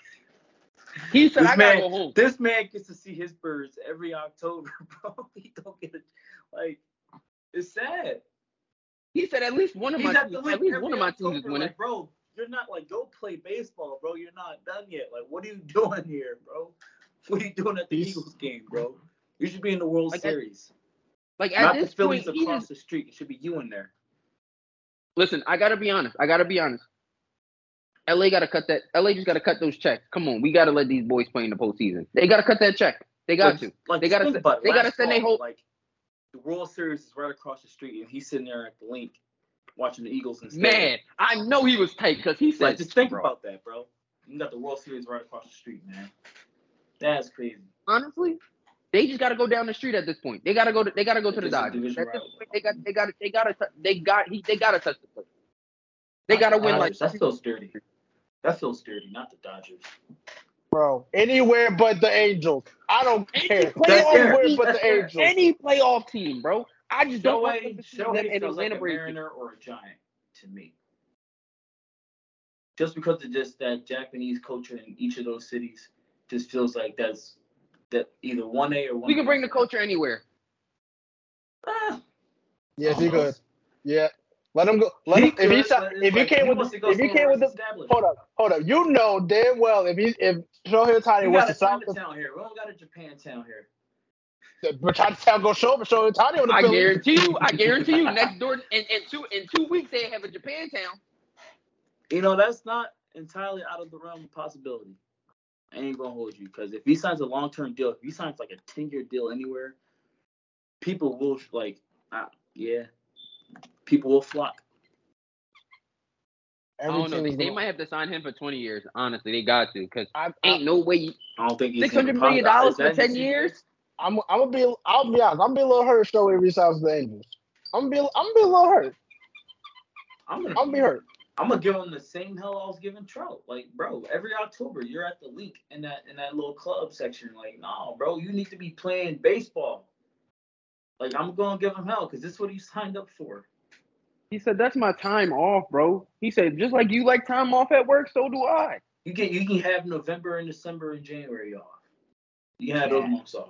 he said, I man, gotta go home. This man gets to see his birds every October, bro. He don't get it. Like it's sad. He said at least one of He's my teams, at least one of my teams is winning. Like, bro, you're not like go play baseball, bro. You're not done yet. Like, what are you doing here, bro? What are you doing at the He's, Eagles game, bro? You should be in the World like Series. At, like at not this the Phillies point, across the street. It should be you in there. Listen, I gotta be honest. I gotta be honest. LA gotta cut that. LA just gotta cut those checks. Come on, we gotta let these boys play in the postseason. They gotta cut that check. They got Like- to. Like, They gotta think se- about it. they gotta send they fall, whole- like the World Series is right across the street, and he's sitting there at the Linc watching the Eagles instead. Man, I know he was tight because he said, like just think bro, about that, bro. You got the World Series right across the street, man. That's crazy. honestly, they just gotta go down the street at this point. They gotta go. To, they gotta go to the Dodgers. division At this rival. point, they got. They got. They gotta. They got. He, they gotta touch the plate. They gotta win like. Dodgers, that feels dirty. That feels dirty, not the Dodgers. Bro, anywhere but the Angels. I don't care. playoff Anywhere team, but the Angels. any playoff team, bro. I just don't want Shohei, to see Shohei that in feels like a Mariner or a Giant to me. Just because of just that Japanese culture in each of those cities, just feels like that's that either one A or one. We can bring the culture anywhere. Ah, Yes, he could. Yeah. Let him go. Let He him, if he could, shot, if he like came he with wants the, if he somewhere came with the that's hold up, hold up. You know damn well if he if Shohei Ohtani We was got to a South Chinatown here. We don't got a Japantown here. but Chinatown go show up Shohei Ohtani on the I field. guarantee you. I guarantee you. Next door in, in two in two weeks they have a Japantown. You know that's not entirely out of the realm of possibility. I ain't gonna hold you because if he signs a long term deal, if he signs like a ten year deal anywhere, people will like, uh, yeah, people will flock. I don't know. They, they might have to sign him for twenty years. Honestly, they got to because I, I, ain't no way. You, I don't think he's Six hundred even million possible. dollars for ten years. I'm I'm gonna be I'll be honest. I'm gonna be a little hurt if Shohei resigns with the Angels. I'm gonna be I'm gonna be a little hurt. I'm gonna, I'm gonna be hurt. I'm gonna give him the same hell I was giving Trout. Like, bro, every October you're at the Linc in that in that little club section. Like, no, bro, you need to be playing baseball. Like, I'm gonna give him hell because this is what he signed up for. He said that's my time off, bro. He said just like you like time off at work, so do I. You can you can have November and December and January off. You can have those months off.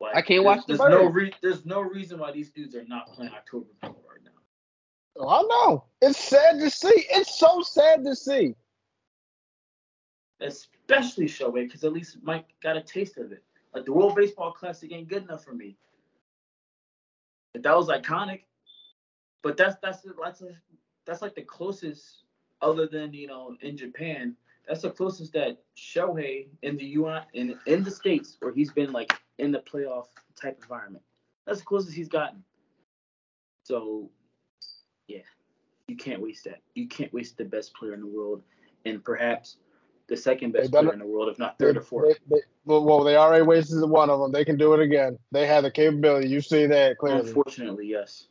Like, I can't watch the there's, there's no re- there's no reason why these dudes are not playing October baseball right now. Oh, I know. It's sad to see. It's so sad to see. Especially Shohei, because at least Mike got a taste of it. Like the World Baseball Classic ain't good enough for me. But that was iconic. But that's that's that's that's like the closest, other than you know in Japan, that's the closest that Shohei in the UI in in the states where he's been like in the playoff type environment. That's the closest he's gotten. So, yeah, you can't waste that. You can't waste the best player in the world, and perhaps the second best They player in the world, if not They, third or fourth. they, they, well, well, they already wasted one of them. They can do it again. They have the capability. You see that clearly. Unfortunately, yes.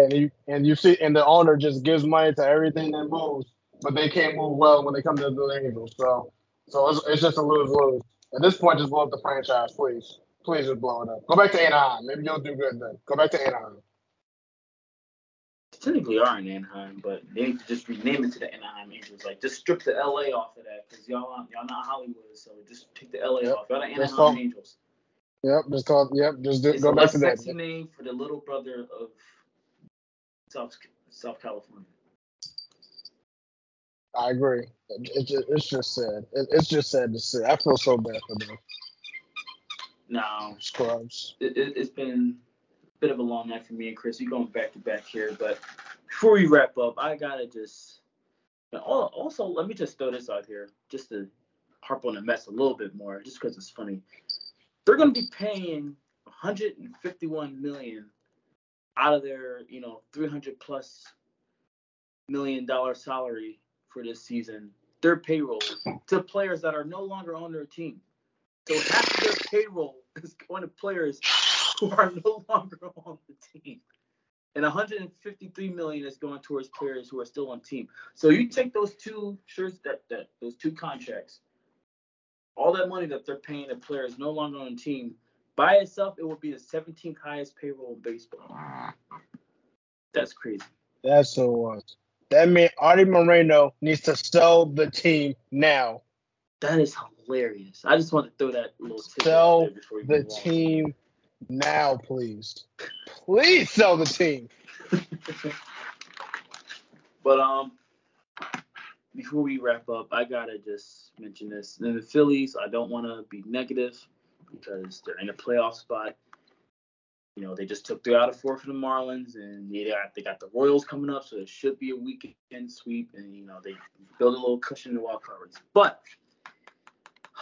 And you and you see, and the owner just gives money to everything that moves, but they can't move well when they come to the Angels. So, so it's, it's just a lose lose. At this point, just blow up the franchise, please. Please just blow it up. Go back to Anaheim. Maybe you'll do good then. Go back to Anaheim. Technically are in Anaheim, but they need to just rename it to the Anaheim Angels. Like, just strip the LA off of that, because y'all aren't- y'all not Hollywood, so just take the LA Yep. off. Y'all the Anaheim call- Angels. Yep. Just call. Yep. Just do, go back to that. It's sexy name for the little brother of South South California. I agree. It, it, it's just sad. It, it's just sad to see. I feel so bad for them Now, scrubs. it, it, it's been a bit of a long night for me and Kris. We're going back to back here, but before we wrap up, I gotta just also let me just throw this out here, just to harp on the mess a little bit more, just because it's funny. They're gonna be paying 151 million out of their, you know, 300 plus million dollar salary for this season, their payroll to players that are no longer on their team. So half of their payroll is going to players who are no longer on the team. And 153 million is going towards players who are still on team. So you take those two shirts that, that those two contracts, all that money that they're paying the players no longer on the team, by itself it will be the 17th highest payroll in baseball. That's crazy. That's so what. That means Artie Moreno needs to sell the team now. That is hilarious. I just want to throw that little out Sell there before we The on. team now, please. Please sell the team. But um, before we wrap up, I gotta just mention this. In the Phillies, I don't want to be negative because they're in a playoff spot. You know, they just took three out of four from the Marlins, and they got they got the Royals coming up, so it should be a weekend sweep, and you know they build a little cushion in the wild card race. But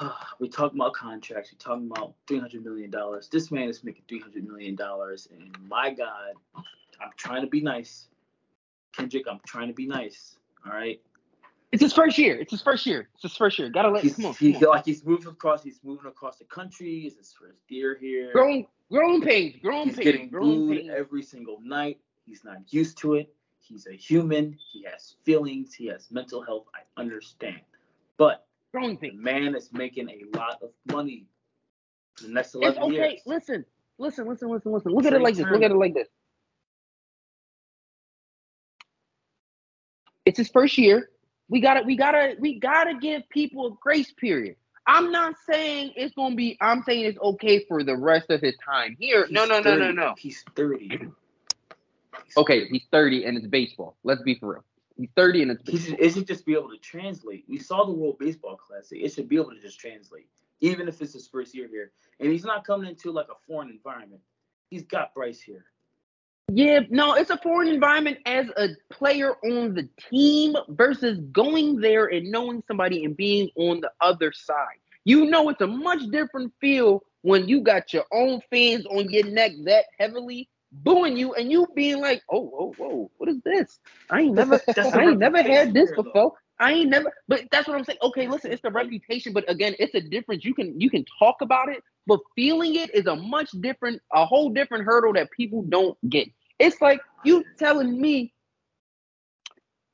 we talking about contracts. We talking about three hundred million dollars. This man is making three hundred million dollars, and my God, I'm trying to be nice, Kendrick. I'm trying to be nice. All right. It's his first year. It's his first year. It's his first year. Gotta let He's, come on. he, Come on. like he's moving across. He's moving across the country. It's his first year here. Growing, growing pains. Growing He's pains. getting growing booed pains. every single night. He's not used to it. He's a human. He has feelings. He has mental health. I understand. But Growing pains. the man is making a lot of money the next eleven It's okay. years. Listen, listen, listen, listen, listen. Look at it Trea like this. Look at it like this. It's his first year. We gotta, we gotta, we gotta give people a grace period. I'm not saying it's gonna be. I'm saying it's okay for the rest of his time here. no, He's no, no, no, 30. no. He's 30. Okay, he's 30 and it's baseball. Let's be for real. He's 30 and it's He baseball. should, it should just be able to translate. We saw the World Baseball Classic. It should be able to just translate, even if it's his first year here. And he's not coming into like a foreign environment. He's got Bryce here. Yeah, no, it's a foreign environment as a player on the team versus going there and knowing somebody and being on the other side. You know, it's a much different feel when you got your own fans on your neck that heavily booing you and you being like, "Oh, whoa, whoa, what is this? I ain't never, I ain't never had this reputation here, though. before. I ain't never." But that's what I'm saying. Okay, listen, it's the reputation, but again, it's a difference. You can you can talk about it, but feeling it is a much different, a whole different hurdle that people don't get. It's like you telling me,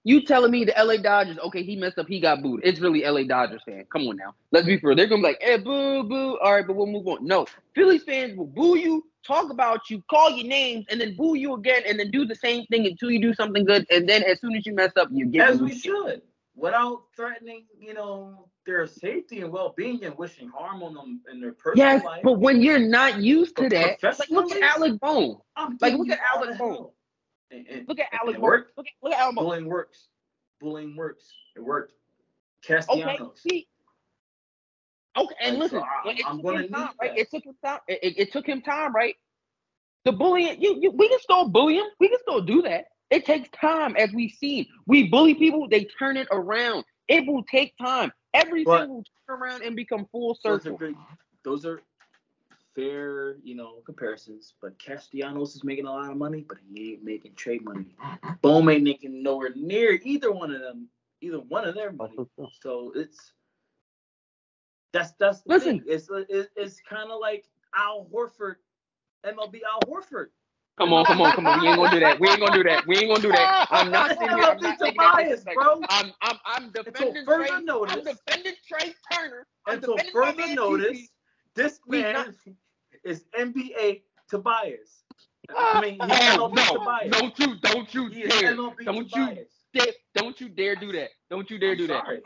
you telling me the LA Dodgers, okay, he messed up, he got booed. It's really LA Dodgers fan. Come on now. Let's be fair. They're gonna be like, eh, boo, boo. All right, but we'll move on. No, Phillies fans will boo you, talk about you, call your names, and then boo you again, and then do the same thing until you do something good. And then as soon as you mess up, you get As we should, without threatening, you know, their safety and well-being and wishing harm on them in their personal Yes, life. but when you're not used to that, like look at Alec Bohm. Like, look at Alex Bohm. And- and- Look at Alec Bohm. Look at look at Alec Bohm. Bullying works. Bullying works. It worked. Okay, Castellanos. see. Okay, and Like, so listen, I- it I'm took gonna him time, right? It took him time. It, it- it took him time, right? The bullying, you, you, we can still bully him. We can still do that. It takes time, as we've seen. We bully people, they turn it around. It will take time. Everything But- will turn around and become full Those are circle. good. Those are fair, you know, comparisons. But Castellanos is making a lot of money, but he ain't making Trea money. Bohm ain't making nowhere near either one of them, either one of their money. So it's that's that's Listen. thing. It's it's, it's kind of like Al Horford, MLB Al Horford. Come on, come on, come on. We ain't gonna do that. We ain't gonna do that. We ain't gonna do that. I'm not sitting here. I'm not taking that Tobias, disrespect. bro. I'm I'm I'm defending Trea. I'm notice- defending Trea Turner. I'm Until further notice, TC. this man not- is NBA Tobias. I ah, mean, he's Oh, no, Tobias. don't you, don't you He dare, don't you Tobias. dare, don't you dare do that. Don't you dare I'm do that. sorry.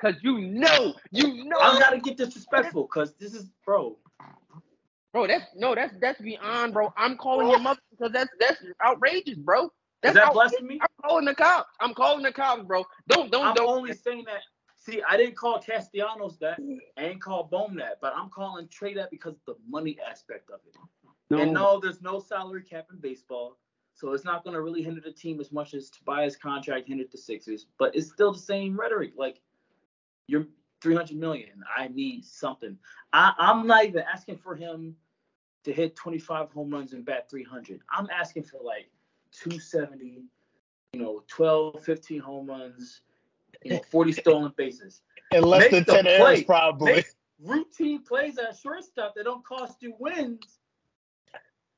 Cause you know, you know, I gotta get disrespectful because this is, bro. Bro. That's no, that's that's beyond, bro. I'm calling your mother because that's that's outrageous, bro. That's Is that outrageous. blasphemy? I'm calling the cops. I'm calling the cops, bro. Don't don't I'm don't. only saying that. See, I didn't call Castellanos that. I ain't call Bohm that, but I'm calling Trea that because of the money aspect of it. And no, there's no salary cap in baseball, so it's not going to really hinder the team as much as Tobias' contract hindered the Sixers. But it's still the same rhetoric. Like, you're 300 million. I need something. I, I'm not even asking for him to hit 25 home runs and bat 300. I'm asking for like 270, you know, 12, 15 home runs, you know, 40 stolen bases. And less Make than the 10 errors, probably. Make routine plays at shortstop that don't cost you wins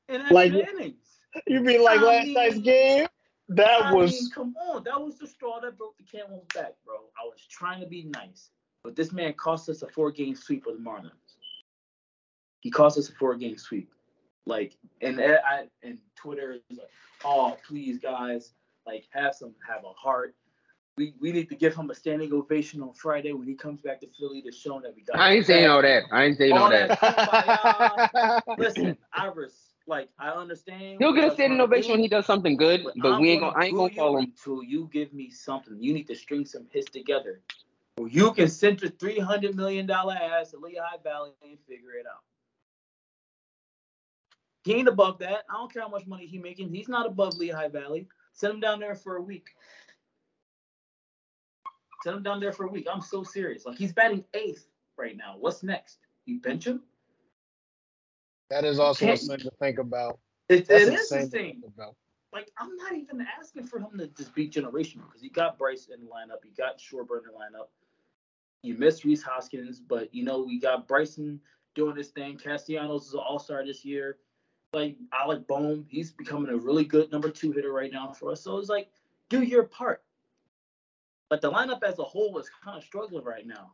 in Like- innings. You mean like I last mean- night's game? That I was mean, come on, that was the straw that broke the camel's back, bro. I was trying to be nice, but this man cost us a four-game sweep with the Marlins. He cost us a four-game sweep. Like, and I I- and Twitter is like, oh, please, guys, like, have some, have a heart. We, we need to give him a standing ovation on Friday when he comes back to Philly to show him that we got. I ain't saying all that. I ain't saying all All that. that. Listen, Iris, like I understand. He'll get a standing ovation when he does something good, but I'm we ain't gonna. I ain't gonna call him. until you give me something. You need to string some hits together, or you can send your three hundred million dollar ass to Lehigh Valley and figure it out. He ain't above that. I don't care how much money he making. He's not above Lehigh Valley. Send him down there for a week. Send him down there for a week. I'm so serious. Like he's batting eighth right now. What's next? You bench him? That is also Can't- something to think about. It, it is the thing. Like I'm not even asking for him to just be generational because he got Bryce in the lineup, he got Schwarber in the lineup. You missed Rhys Hoskins, but you know we got Bryson doing this thing. Castellanos is an All Star this year. Like Alec Bohm, he's becoming a really good number two hitter right now for us. So it's like, do your part. But the lineup as a whole is kind of struggling right now.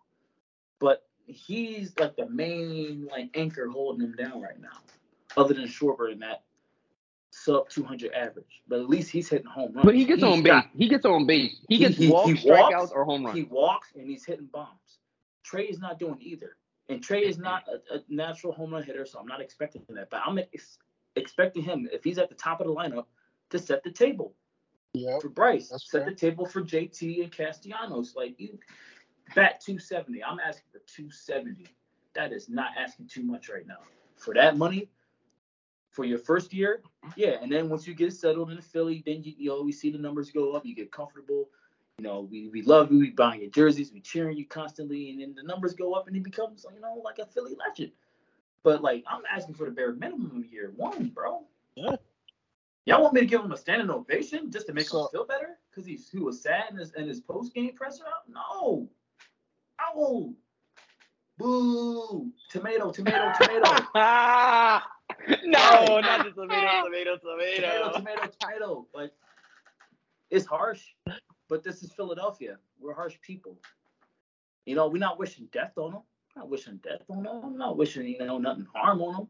But he's like the main like anchor holding him down right now, other than Schwarber in that sub 200 average. But at least he's hitting home runs. But he gets He's on base. got- He gets on base. He gets he- walks, he walks, strikeouts, or home runs. He walks and he's hitting bombs. Trea is not doing either. And Trea is not a, a natural home run hitter, so I'm not expecting that. But I'm expecting him, if he's at the top of the lineup, to set the table Yep. for Bryce. Set fair. the table for JT and Castellanos. Like you bat 270. I'm asking for 270. That is not asking too much right now. For that money, for your first year, yeah. And then once you get settled in Philly, then you, you always see the numbers go up. You get comfortable. You know, we, we love you. We buying your jerseys. We cheering you constantly. And then the numbers go up and he becomes, you know, like a Philly legend. But like, I'm asking for the bare minimum year one, bro. Yeah. Y'all want me to give him a standing ovation just to make So- him feel better? Because he's he was sad in his in his post game presser? No. Ow. Boo. Tomato, tomato, tomato. no, not the tomato, tomato, tomato, tomato, tomato. Like it's harsh, but this is Philadelphia. We're harsh people. You know, we're not wishing death on them. I'm not wishing death on them. I'm not wishing you know nothing harm on them.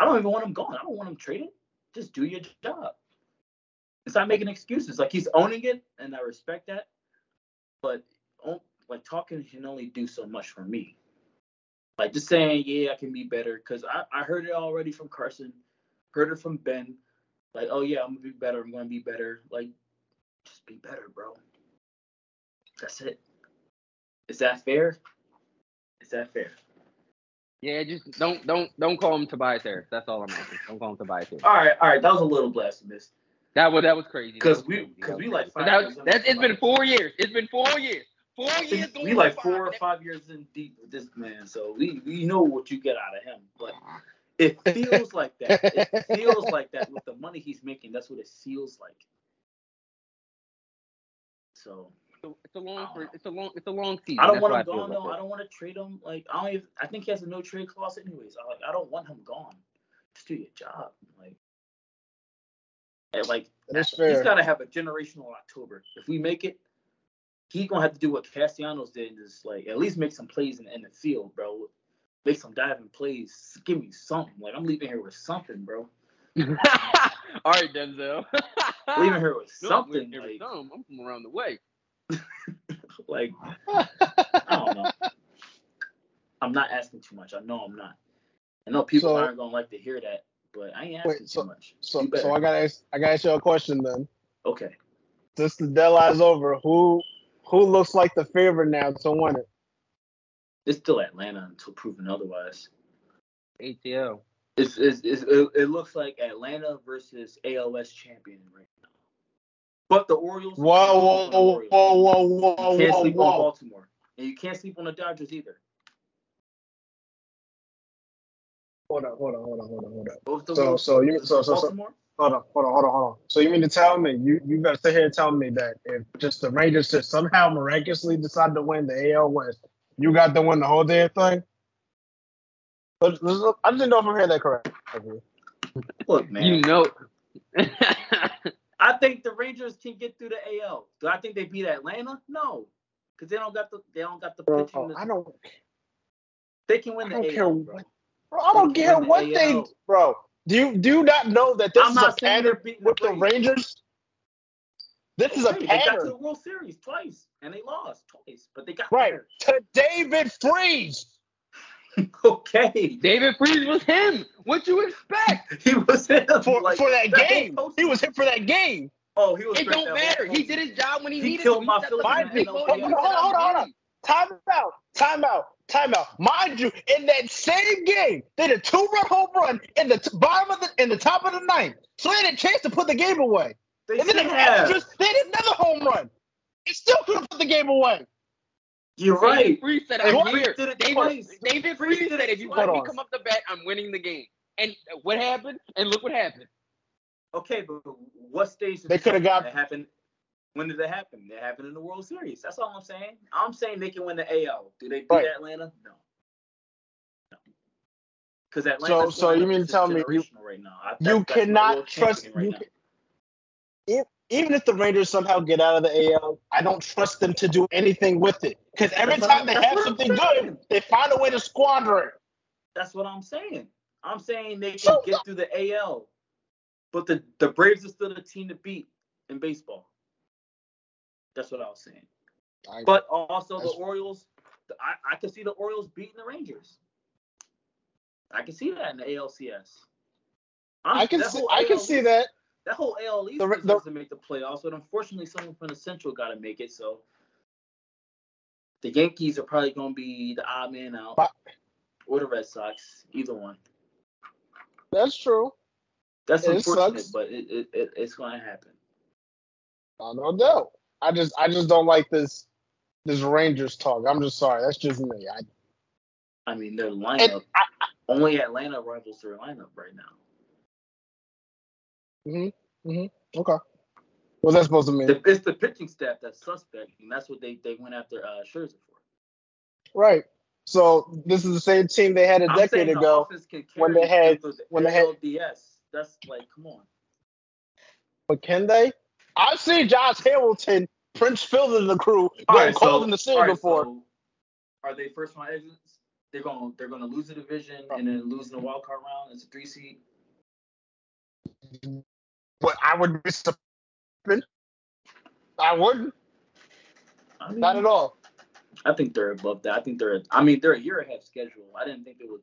I don't even want them gone. I don't want them traded. Just do your job. And stop making excuses. Like he's owning it, and I respect that. But oh, like talking can only do so much for me. Like just saying, yeah, I can be better, because I, I heard it already from Carson, heard it from Ben. Like, oh yeah, I'm gonna be better. I'm gonna be better. Like, just be better, bro. That's it. Is that fair? Is that fair? Yeah, just don't don't don't call him Tobias Harris. That's all I'm asking. Don't call him Tobias Harris. All right, all right. That was a little blasphemous. That was that was crazy. Because was we- crazy. 'cause That we like five That, years in that, it's been four years. It's been four years. Four years. we like on four or five. five years in deep with this man, so we we know what you get out of him. But it feels like that. It feels like that with the money he's making. That's what it feels like. So It's a long. I. It's a long. It's a long season. I don't That's want him gone though. that. I don't want to trade him. Like I don't. Even, I think he has a no trade clause anyways. I like. I don't want him gone. Just do your job. Like. And like That's he's fair. got to have a generational October. If we make it, he's gonna have to do what Castellanos did and just like at least make some plays in, in the field, bro. Make some diving plays. Give me something. Like I'm leaving here with something, bro. all right, Denzel. leaving here with No, something. here we Like, come. I'm from around the way. like I don't know. I'm not asking too much. I know I'm not. I know people So- aren't gonna like to hear that, but I ain't asking Wait, so- too much. So, so I gotta ask, I gotta ask you a question then. okay. Since the deadline's over, who who looks like the favorite now to win it? It's still Atlanta until proven otherwise. ATL. It's, it's, it's, it, it looks like Atlanta versus ALS champion right now. But the Orioles. Whoa, whoa, the whoa, Orioles. whoa, whoa, whoa, You can't whoa, sleep on. Baltimore, and you can't sleep on the Dodgers either. Hold on, hold on, hold on, hold on, hold on. Both the So- Orioles- so you- so- so- so- Baltimore. Hold on, hold on, hold on, hold on. So you mean to tell me you you better sit here and tell me that if just the Rangers just somehow miraculously decide to win the AL West, you got to win the whole damn thing? But I didn't know if I'm hearing that correct. Look, man. You know. I think the Rangers can get through the AL. Do I think they beat Atlanta? No, because they don't got the they don't got the Bro, pitching. I don't, they can win the I don't AL. care bro. what, bro. I don't They care what the they, bro. Do you do you not know that this I'm is a pattern with the Braves. Rangers? This is a Okay, They got to the World Series twice, and they lost twice, but they got right? there. To David Freese. okay, David Freese was him. What you expect? he was him for, like, for that whole game. He was hit for that game. Oh, he was. It great don't that matter. He did his job when he, He needed killed to. my set Phillies the in the big NL. goal. Hold on, hold on, hold on. timeout, timeout, timeout. Mind you, in that same game, they did a two-run home run in the t- bottom of the in the top of the ninth, so they had a chance to put the game away. They And then the have. extras, they had another home run. It still could have put the game away. You're David right. Freese said, I'm here. it David, twice. David Freese said, if you let me on. come up the bat, I'm winning the game. And what happened? And look what happened. Okay, but what stage did They coulda got- It happened. When did it happen? It happened in the World Series. That's all I'm saying. I'm saying they can win the AL. Do they beat Right. Atlanta? No. No. Because Atlanta. so so you mean to tell me you- right now. I, You cannot trust champion you. Right can- if, even if the Rangers somehow get out of the AL, I don't trust them to do anything with it. Because every That's time they have something saying. good, they find a way to squander it. That's what I'm saying. I'm saying they can get through the AL, but the the Braves are still the team to beat in baseball. That's what I was saying. I- But also the Orioles, I, I can see the Orioles beating the Rangers. I can see that in the ALCS. I'm- I can see, I can see that. That whole AL East The- the- to make the playoffs, but unfortunately, someone from the Central got to make it. So the Yankees are probably going to be the odd man out, But- or the Red Sox, either one. That's true. That's It unfortunate, sucks. but it, it, it it's going to happen. Uh, no doubt. I just I just don't like this this Rangers talk. I'm just sorry. That's just me. I, I mean, their lineup I, only Atlanta rivals their lineup right now. Okay. What's that supposed to mean? The, it's the pitching staff that's suspect, and that's what they, they went after uh, Scherzer for. right. So this is the same team they had a I'm decade the ago. when they had- the when they had- LDS. That's like, come on. But can they? I've seen Josh Hamilton, Prince Fielder and the crew All go right, cold so- in the city right, before. so are they first round exits? They're going they're going to lose the division and then lose in the wild card round as a three seed. But I would be surprised. I wouldn't. I mean, Not at all. I think they're above that. I think they're. I mean, they're a year ahead of schedule. I didn't think they would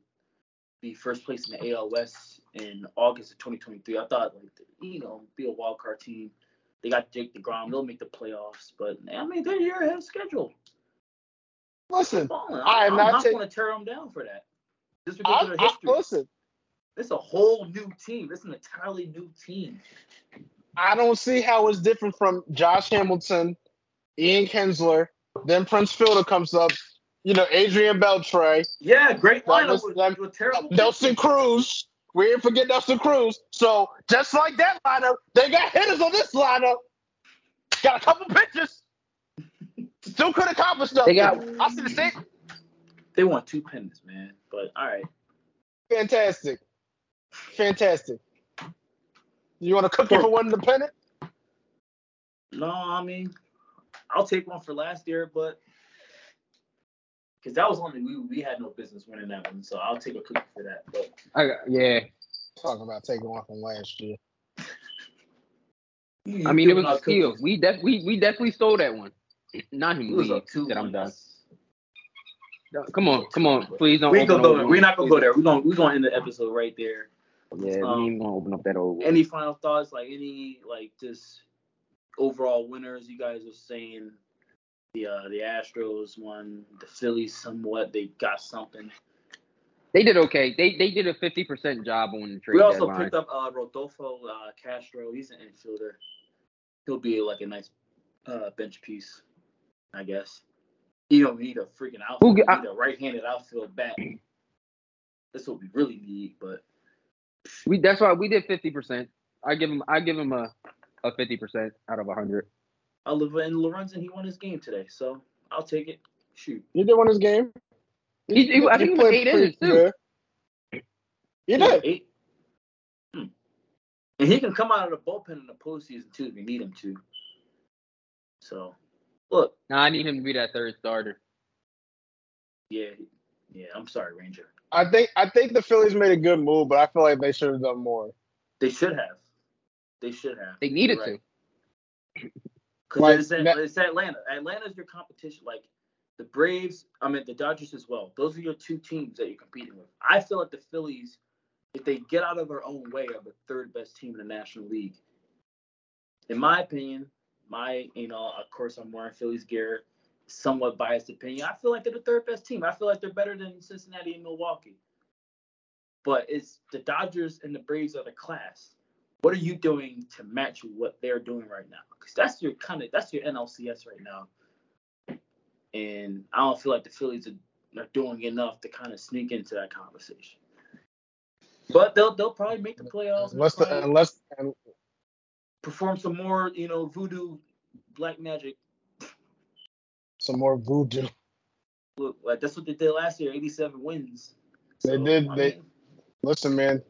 be first place in the AL West in August of 2023. I thought like you know be a wild card team. They got Jake Degrom. They'll make the playoffs, but I mean they're a year ahead of schedule. Listen. I am I'm not not going to tear them down for that. Just because I, of their I, history. listen. It's a whole new team. It's an entirely new team. I don't see how it's different from Josh Hamilton, Ian Kinsler, then Prince Fielder comes up. You know, Adrian Beltre, Yeah, great That lineup was- with, that- uh, Nelson Cruz. We didn't forget Nelson Cruz. So just like that lineup, they got hitters on this lineup. Got a couple pitches. Still could accomplish stuff. They got- I see the same. They won two pennants, man. But all right. Fantastic. Fantastic. You want to cook it for one independent? No, I mean, I'll take one for last year, but because that was one that we we had no business winning that one, so I'll take a cookie for that. But I got, yeah. Talking about taking one from last year. I mean, it was a steal. We def- we we definitely stole that one. Not him. It was a two. That I'm done. Come on, come on. Please don't. We ain't open gonna go over there. one. We're not gonna go there. We're gonna we're gonna end the episode right there. Yeah, Um, we ain't gonna open up that old. Any final thoughts? Like any like just overall winners? You guys are saying the uh the Astros won, the Phillies somewhat. They got something. They did okay. They they did a fifty percent job on the trade We also deadline. picked up uh, Rodolfo uh, Castro. He's an infielder. He'll be like a nice uh, bench piece, I guess. You don't need a freaking outfield. You get- need a right-handed outfield bat. That's what we really need. But We that's why we did fifty percent. I give him I give him a a fifty percent out of hundred. Oliver and Lorenzen, he won his game today, so I'll take it. Shoot. You did win his game. He- he- I think he played eight innings, too. good. You did. eight. Hmm. And he can come out of the bullpen in the postseason too if we need him to. So, look, Now I need him to be that third starter. yeah, yeah. I'm sorry, Ranger. I think I think the Phillies made a good move, but I feel like they should have done more. They should have. They should have. They needed You're right. to. Because Like, it's, at- that- it's Atlanta. Atlanta's your competition. Like the Braves, I mean the Dodgers as well. Those are your two teams that you're competing with. I feel like the Phillies, if they get out of their own way, are the third best team in the National League. In my opinion, my you know, of course I'm wearing Phillies gear. Somewhat biased opinion, I feel like they're the third best team. I feel like they're better than Cincinnati and Milwaukee. But it's the Dodgers and the Braves are the class. What are you doing to match what they're doing right now? Because that's your kind of that's your NLCS right now. And I don't feel like the Phillies are, are doing enough to kind of sneak into that conversation. But they'll they'll probably make the playoffs. Unless probably unless perform some more, you know, voodoo black magic. Some more voodoo. Look, like that's what they did last year, 87 wins. They did, I they- mean, Listen, man,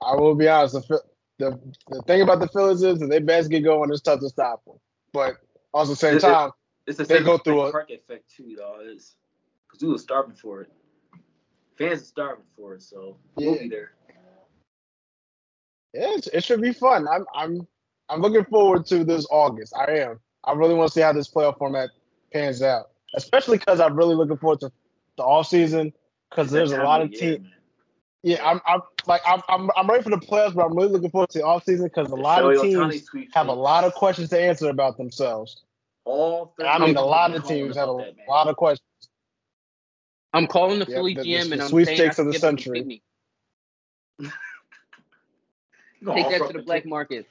I will be honest. The the, the thing about the Phillies is that they best get going. It's tough to stop them. But also at the same It- it- time, it's the they go through a- Park effect too, dog. It's because we were starving for it. Fans are starving for it, so we'll Yeah. be there. yeah, it's, it should be fun. I'm I'm I'm looking forward to this August. I am. I really want to see how this playoff format pans out, especially because I'm really looking forward to the off season because there's a lot of of year, teams. man. Yeah, I'm I'm like I'm I'm I'm ready for the playoffs, but I'm really looking forward to the off season because a The lot of teams have a lot of questions to answer about themselves. All I mean, a lot of teams have a that, lot of questions. I'm calling the Yep, Philly the- the- GM the and I'm sweepstakes saying I of the should give them century. Sydney. You gonna Take that to the black market.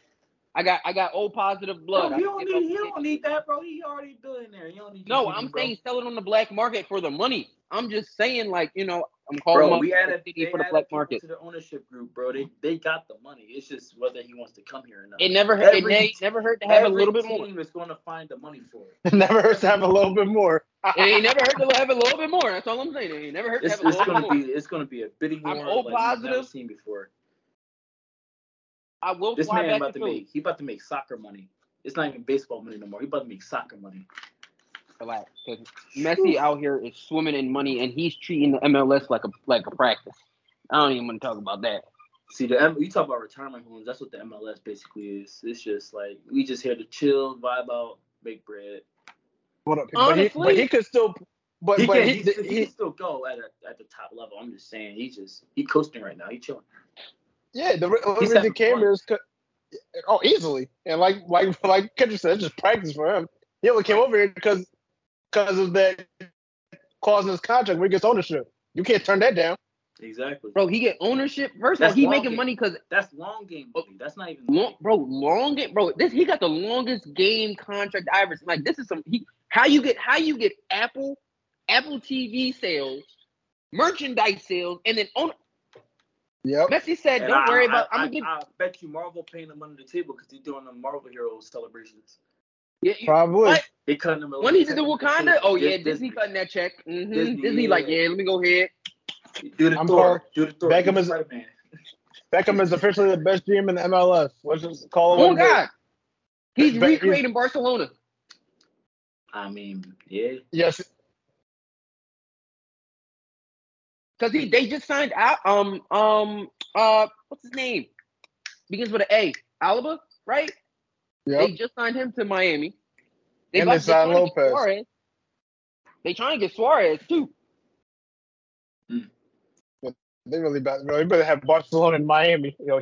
I got I got old positive blood. Bro, I you don't need, you don't need that, bro. He already a billionaire. You don't need. No, I'm bro. saying sell it on the black market for the money. I'm just saying, like you know, I'm calling Bro, we added, City they for the added black market. to the ownership group, bro. They they got the money. It's just whether he wants to come here or not. It never hurt. It Every- ain't never hurt to have a little bit more. team is going to find the money for it. It never hurts to have a little bit more. It ain't never hurt to have a little bit more. That's all I'm saying. It ain't never hurt to It's, have a it's little bit gonna more. be it's gonna be a bidding war I'm like all we've never positive. seen before. I will This fly man back about to to make he about to make soccer money. It's not even baseball money no more. He about to make soccer money. Relax, because Messi out here is swimming in money, and he's treating the MLS like a like a practice. I don't even want to talk about that. See the M- you talk about retirement homes. That's what the MLS basically is. It's just like we just here to chill, vibe out, make bread. But, but, he, but he could still. But he but can he, he, he, he, can still go at a, at the top level. I'm just saying he just he coasting right now. He chilling. Yeah, the only reason he came fun. here is 'cause- oh easily and like like like Kendrick said, it's just practice for him. He only came over here because because of that clause in his contract where he gets ownership. You can't turn that down. Exactly. Bro, he get ownership. First of all, he making game. money because That's long game money. Oh. That's not even long, bro, long game, bro. This he got the longest game contract I ever. Like this is some. He, how you get how you get Apple, Apple TV sales, merchandise sales, and then own. Yep. Messi said, And "Don't I, worry I, about. I, I'm gonna give. I, bet you Marvel paying them under the table because they're doing the Marvel Heroes celebrations. Yeah, you- Probably. What? They cutting them. a- when he did the Wakanda, oh yeah, Dis- Disney cutting that check. Mm-hmm. Disney, Disney, yeah. like, yeah, let me go ahead. Do the I'm Thor. called- Do the Thor. Beckham is- Spider-Man. Beckham is officially the best GM in the MLS. Let's just call it Oh what. God, he's he's- recreating Barcelona. I mean, yeah. Yes. Cause he they just signed out um um uh what's his name? Begins with an A. Alba, right? Yep. They just signed him to Miami. And about- they signed trying to get Lopez. Suarez. They trying to get Suarez too. They really bad. They better have Barcelona and Miami. You know,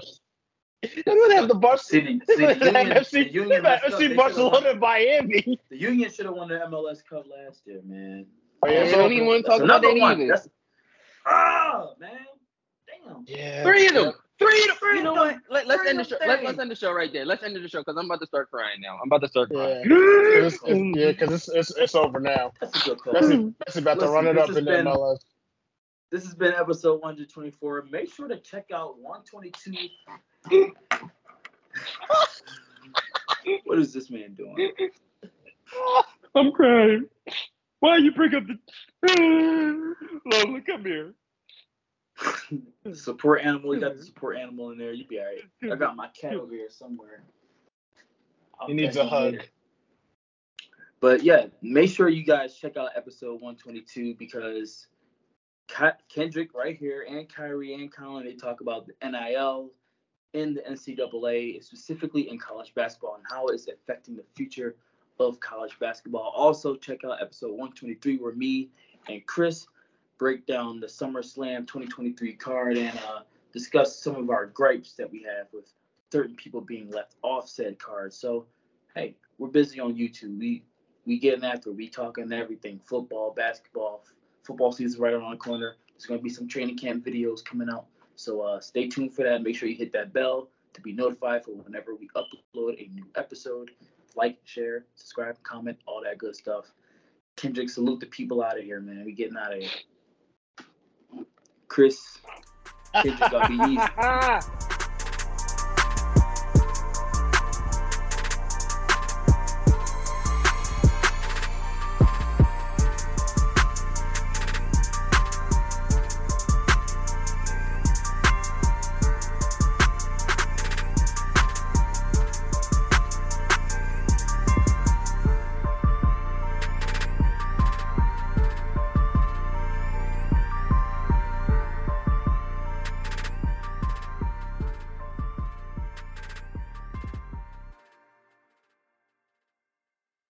they better have the Barcelona. See, the, They see, better have FC, the Union, better have. FC Barcelona won- and Miami. the Union should have won the MLS Cup last year, man. Oh, yeah, They so- don't even want to talk about that either. That's ah man, damn. Yeah. Three of them. Three of them. Three You know what? Let, let's end the show. Let, let's end the show right there. Let's end the show because I'm about to start crying now. I'm about to start crying. Yeah. crying. 'Cause it's, it's, yeah, because it's, it's, it's over now. That's a good call. Messi, Messi about to run it up has in the been- MLS. This has been episode 124. Make sure to check out 122. what is this man doing? I'm crying. Why you bring up the Lola? Come here. support animal. You got the support animal in there. You be alright. I got my cat over here somewhere. I'll He needs a hug. later. But yeah, make sure you guys check out episode 122 because Kendrick right here and Kyrie and Colin they talk about the NIL in the NCAA, specifically in college basketball and how it's affecting the future of college basketball. Also, check out episode 123 where me and Kris break down the SummerSlam 2023 card and uh, discuss some of our gripes that we have with certain people being left off said card. So, hey, we're busy on YouTube. We we getting after. We talking everything: football, basketball. Football season right around the corner. There's gonna be some training camp videos coming out. So uh, stay tuned for that. Make sure you hit that bell to be notified for whenever we upload a new episode. Like, share, subscribe, comment, all that good stuff. Kendrick, salute the people out of here, man. We getting out of here. Kris, Kendrick, I'll be easy.